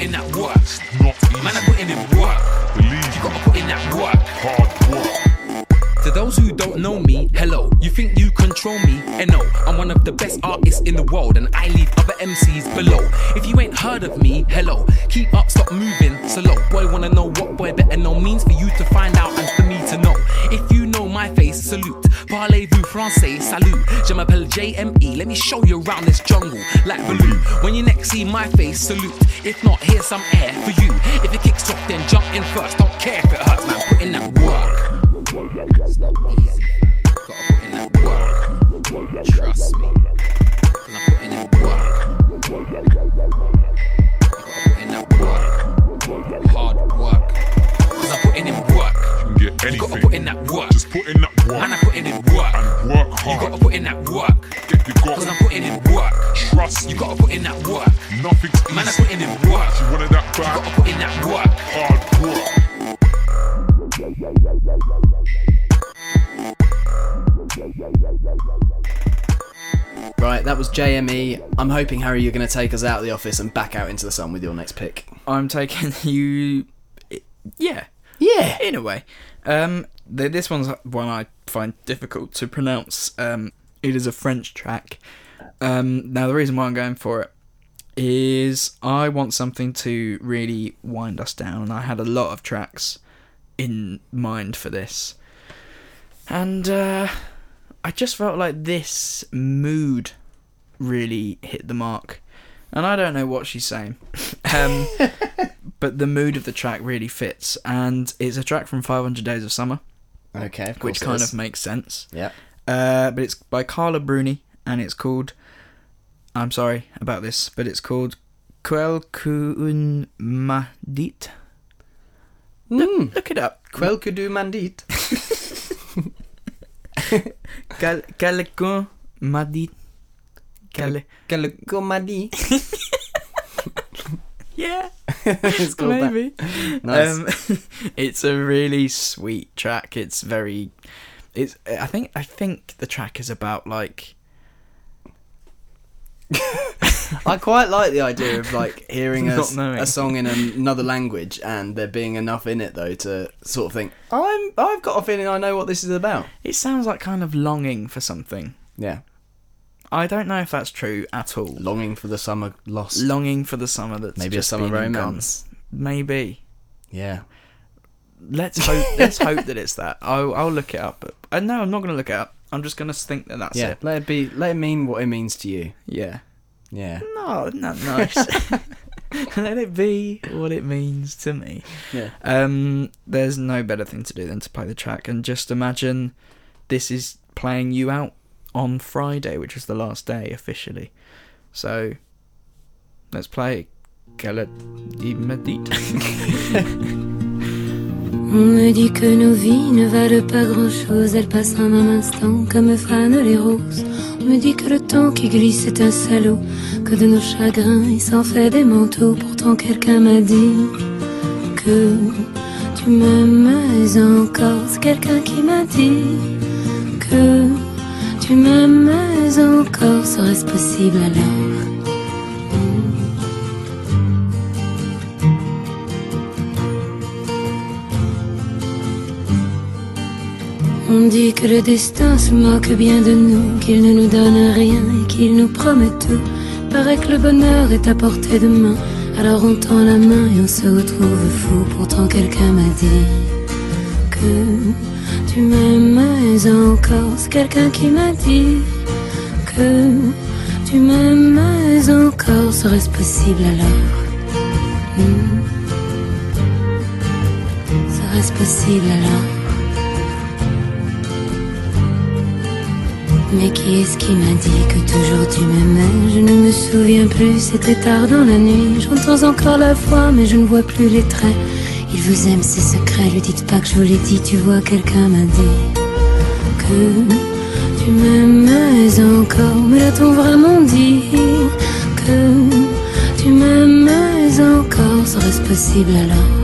Speaker 9: putting in work.
Speaker 8: You
Speaker 9: gotta put in that work. Hard work.
Speaker 8: Gotta
Speaker 9: those
Speaker 8: who
Speaker 9: don't know me, that
Speaker 8: You me.
Speaker 9: You You
Speaker 8: me.
Speaker 9: To who Heno, I'm one of the best artists in the world, and I leave other MCs below. If you ain't heard of me, hello. Keep up, stop moving slow. Boy, wanna know what boy better know means for you to find out and for me to know. If you know my face, salute. Parlez-vous français, salut. Je m'appelle JME. Let me show you around this jungle like Baloo. When you next see my face, salute. If not, here's some air for you. If it kicks off, then jump in first. Don't care if it hurts, man. Put in that work. It's not easy. Gotta put in that work. Trust me. 'Cause I'm putting in work. Gotta put in that work. Hard work. Cause I'm putting in work.
Speaker 8: You can get
Speaker 9: You gotta put in that work.
Speaker 8: Just put in that work
Speaker 9: Man, I'm putting in work.
Speaker 8: and work
Speaker 9: You
Speaker 8: hard.
Speaker 9: gotta put in that work.
Speaker 8: Get you
Speaker 9: Cause I'm putting in work.
Speaker 8: Trust
Speaker 9: You gotta put in that work.
Speaker 8: Nothing's
Speaker 9: Man, putting in work.
Speaker 8: You wanted that
Speaker 9: You gotta put in that work.
Speaker 8: Hard
Speaker 2: that was JME. I'm hoping, Harry, you're going to take us out of the office and back out into the sun with your next pick.
Speaker 1: I'm taking you. Yeah,
Speaker 2: Yeah.
Speaker 1: in a way. Um, th- this one's one I find difficult to pronounce. Um, it is a French track. Um, now the reason why I'm going for it is I want something to really wind us down, and I had a lot of tracks in mind for this, and uh, I just felt like this mood really hit the mark. And I don't know what she's saying. Um, but the mood of the track really fits. And it's a track from 500 Days of Summer,
Speaker 2: Okay, of course
Speaker 1: which kind
Speaker 2: is.
Speaker 1: of makes sense.
Speaker 2: Yeah.
Speaker 1: Uh, but it's by Carla Bruni, and it's called. I'm sorry about this, but it's called Quelqu'un m'a dit. Look, look it up.
Speaker 2: Quel que du mandit.
Speaker 1: Quel- Quelqu'un m'a dit. Quel-
Speaker 2: Quel que m'a dit.
Speaker 1: Yeah,
Speaker 2: it's called that. Nice.
Speaker 1: Um, it's a really sweet track. It's very. It's. I think. I think the track is about like.
Speaker 2: I quite like the idea of like hearing a, a song in another language and there being enough in it though to sort of think I'm I've got a feeling I know what this is about.
Speaker 1: It sounds like kind of longing for something.
Speaker 2: Yeah,
Speaker 1: I don't know if that's true at all.
Speaker 2: longing for the summer lost.
Speaker 1: Longing for the summer that's
Speaker 2: Maybe a summer
Speaker 1: been and gone.
Speaker 2: romance.
Speaker 1: Maybe.
Speaker 2: Yeah,
Speaker 1: Let's hope. let's hope that it's that. I'll, I'll look it up. But, uh, no, I'm not going to look it up. I'm just going to think that that's
Speaker 2: yeah.
Speaker 1: it.
Speaker 2: Let it be. Let it mean what it means to you.
Speaker 1: Yeah.
Speaker 2: Yeah,
Speaker 1: No, not nice. Let it be what it means to me.
Speaker 2: yeah.
Speaker 1: Um, there's no better thing to do than to play the track and just imagine this is playing you out on Friday, which is the last day officially. So let's play.
Speaker 10: On me dit que nos vies ne valent pas grand-chose, elles passent en un instant comme fanent les roses. On me dit que le temps qui glisse est un salaud, que de nos chagrins il s'en fait des manteaux. Pourtant quelqu'un m'a dit que tu m'aimes encore. C'est quelqu'un qui m'a dit que tu m'aimes encore. Serait-ce possible alors? On dit que le destin se moque bien de nous, qu'il ne nous donne rien et qu'il nous promet tout. Paraît que le bonheur est à portée de main, alors on tend la main et on se retrouve fou. Pourtant quelqu'un m'a dit que tu m'aimes encore. C'est quelqu'un qui m'a dit que tu m'aimes encore. Serait-ce possible alors? Hmm. Serait-ce possible alors? Mais qui est-ce qui m'a dit que toujours tu m'aimais? Je ne me souviens plus, c'était tard dans la nuit. J'entends encore la voix, mais je ne vois plus les traits. Il vous aime, ses secrets, lui dites pas que je vous l'ai dit. Tu vois, quelqu'un m'a dit que tu m'aimais encore. Mais l'a-t-on vraiment dit que tu m'aimais encore Serait-ce possible alors?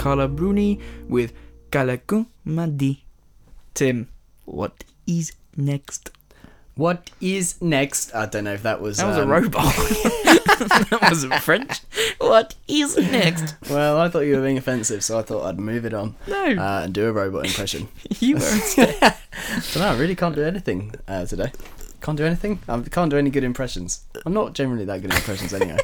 Speaker 1: Carla Bruni with Galacon Madi. Tim, what is next?
Speaker 2: What is next? I don't know if that was.
Speaker 1: That was a
Speaker 2: um,
Speaker 1: robot. that wasn't French. What is next?
Speaker 2: Well, I thought you were being offensive, so I thought I'd move it on
Speaker 1: No,
Speaker 2: uh, and do a robot impression.
Speaker 1: you were.
Speaker 2: So no, I really can't do anything uh, today. Can't do anything. I can't do any good impressions. I'm not generally that good at impressions anyway.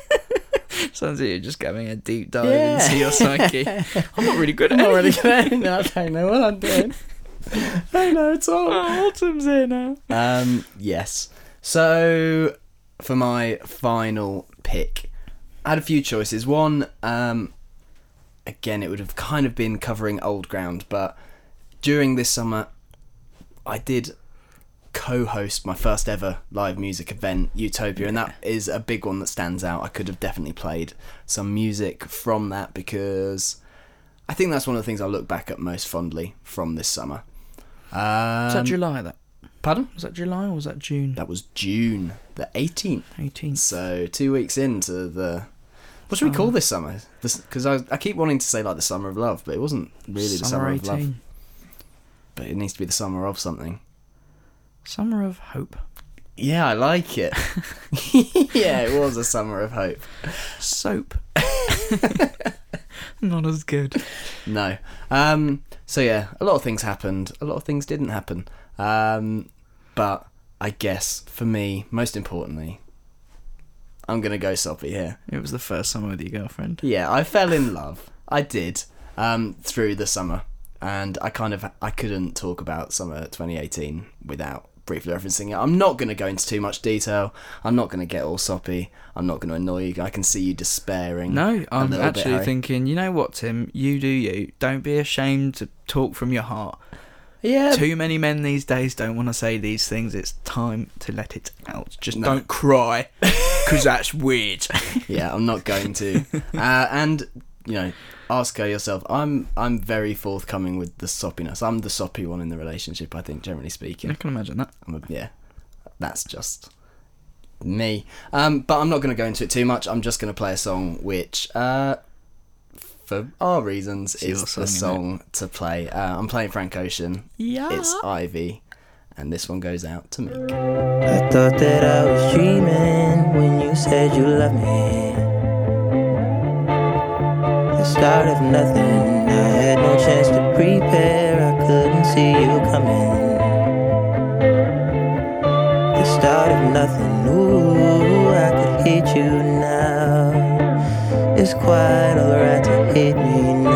Speaker 1: Sounds like you're just having a deep dive
Speaker 2: Yeah.
Speaker 1: into your psyche. I'm not really good
Speaker 2: I'm
Speaker 1: at
Speaker 2: not really
Speaker 1: anything.
Speaker 2: good. at it. I don't know what I'm doing. I don't know at all.
Speaker 1: Oh, Autumn's here now.
Speaker 2: Um, yes. So, for my final pick, I had a few choices. One, um, again, it would have kind of been covering old ground, but during this summer, I did co-host my first ever live music event, Utopia, and that is a big one that stands out. I could have definitely played some music from that because I think that's one of the things I look back at most fondly from this summer. Um,
Speaker 1: Was that July? That
Speaker 2: Pardon?
Speaker 1: was that July or was that June?
Speaker 2: That was June the 18th.
Speaker 1: 18th.
Speaker 2: So two weeks into the. What should we call this summer? Because I, I keep wanting to say like the summer of love, but it wasn't really the summer of love. But it needs to be the summer of something.
Speaker 1: Summer of hope.
Speaker 2: Yeah, I like it. yeah, it was a summer of hope.
Speaker 1: Soap. Not as good.
Speaker 2: No. Um. So yeah, a lot of things happened. A lot of things didn't happen. Um. But I guess for me, most importantly, I'm gonna go soppy here.
Speaker 1: It was the first summer with your girlfriend.
Speaker 2: Yeah, I fell in love. I did. Um, through the summer, and I kind of I couldn't talk about summer 2018 without briefly referencing it. I'm not going to go into too much detail. I'm not going to get all soppy. I'm not going to annoy you. I can see you despairing.
Speaker 1: No, I'm
Speaker 2: little bit,
Speaker 1: actually thinking, you know what, Tim? You do you. Don't be ashamed to talk from your heart.
Speaker 2: Yeah.
Speaker 1: Too many men these days don't want to say these things. It's time to let it out. Just
Speaker 2: No.
Speaker 1: don't cry, because that's weird.
Speaker 2: yeah, I'm not going to. uh, and you know, ask her yourself. I'm I'm very forthcoming with the soppiness. I'm the soppy one in the relationship. I think, generally speaking.
Speaker 1: I can imagine that.
Speaker 2: I'm a, yeah, that's just me. Um, but I'm not going to go into it too much. I'm just going to play a song which, uh, for our reasons,
Speaker 1: It's
Speaker 2: is
Speaker 1: your
Speaker 2: the
Speaker 1: song,
Speaker 2: song to play. Uh, I'm playing Frank Ocean.
Speaker 1: Yeah.
Speaker 2: It's Ivy, and this one goes out to me.
Speaker 5: I thought that I was dreaming when you said you loved me. Start of nothing, I had no chance to prepare, I couldn't see you coming. The start of nothing, ooh, I could hate you now. It's quite alright to hate me now.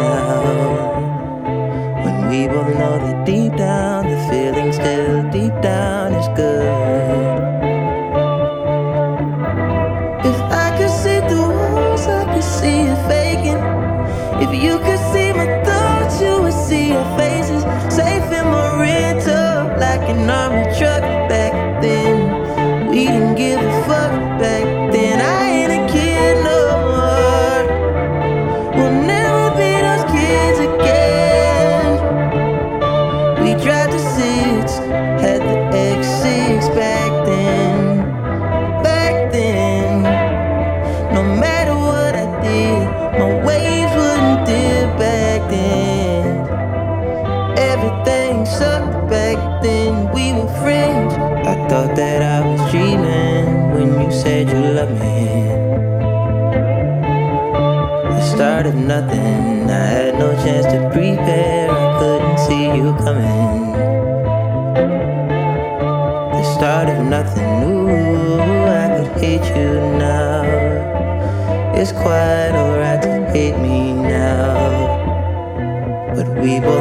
Speaker 5: Prepare, I couldn't see you coming. The start of nothing, new. I could hate you now. It's quite alright to hate me now. But we both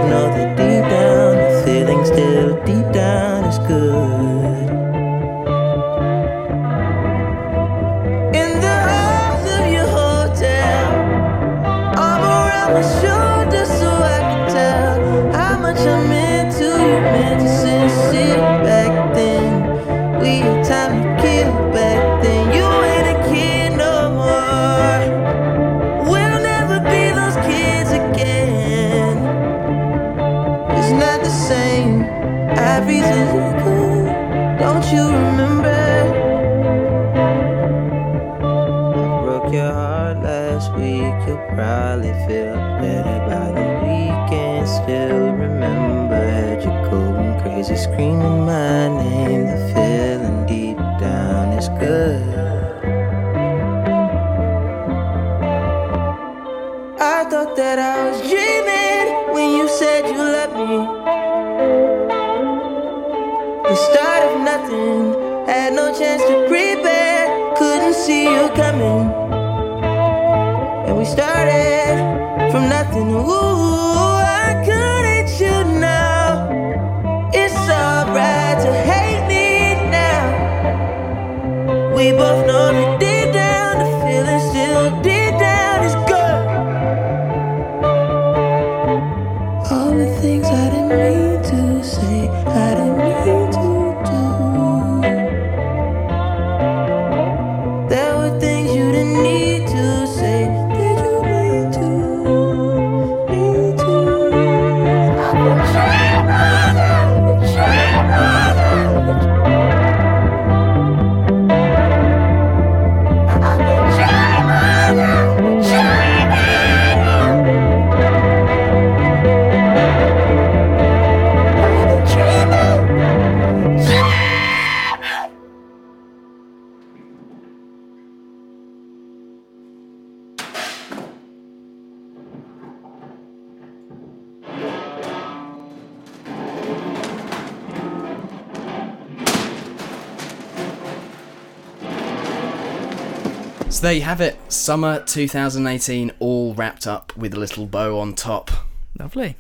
Speaker 2: Summer 2018 all wrapped up with a little bow on top.
Speaker 1: Lovely.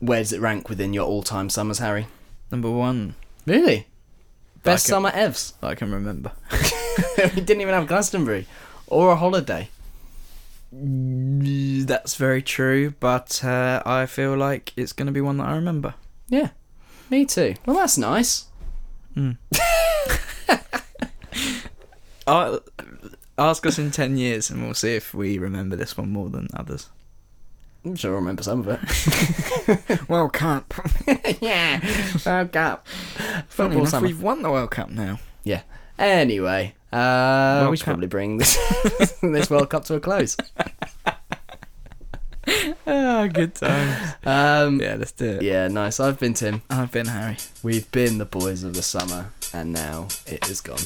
Speaker 2: Where does it rank within your all-time summers, Harry?
Speaker 1: Number one
Speaker 2: Really? Best
Speaker 1: can-
Speaker 2: summer evs.
Speaker 1: that I can remember.
Speaker 2: we didn't even have Glastonbury or a holiday.
Speaker 1: That's very true, but uh, I feel like it's going to be one that I remember.
Speaker 2: Yeah, me too. Well, that's nice.
Speaker 1: i ask us in 10 years and we'll see if we remember this one more than others.
Speaker 2: I'm sure I remember some of it.
Speaker 1: World Cup.
Speaker 2: yeah, World Cup.
Speaker 1: Funny
Speaker 2: Football
Speaker 1: enough,
Speaker 2: summer.
Speaker 1: we've won the World Cup now.
Speaker 2: Yeah. Anyway, uh,
Speaker 1: World
Speaker 2: we should
Speaker 1: Cup.
Speaker 2: probably bring this this World Cup to a close.
Speaker 1: Ah, good times.
Speaker 2: Um,
Speaker 1: Yeah, let's do it.
Speaker 2: yeah, nice. I've been Tim.
Speaker 1: I've been Harry.
Speaker 2: We've been the boys of the summer, and now it is gone.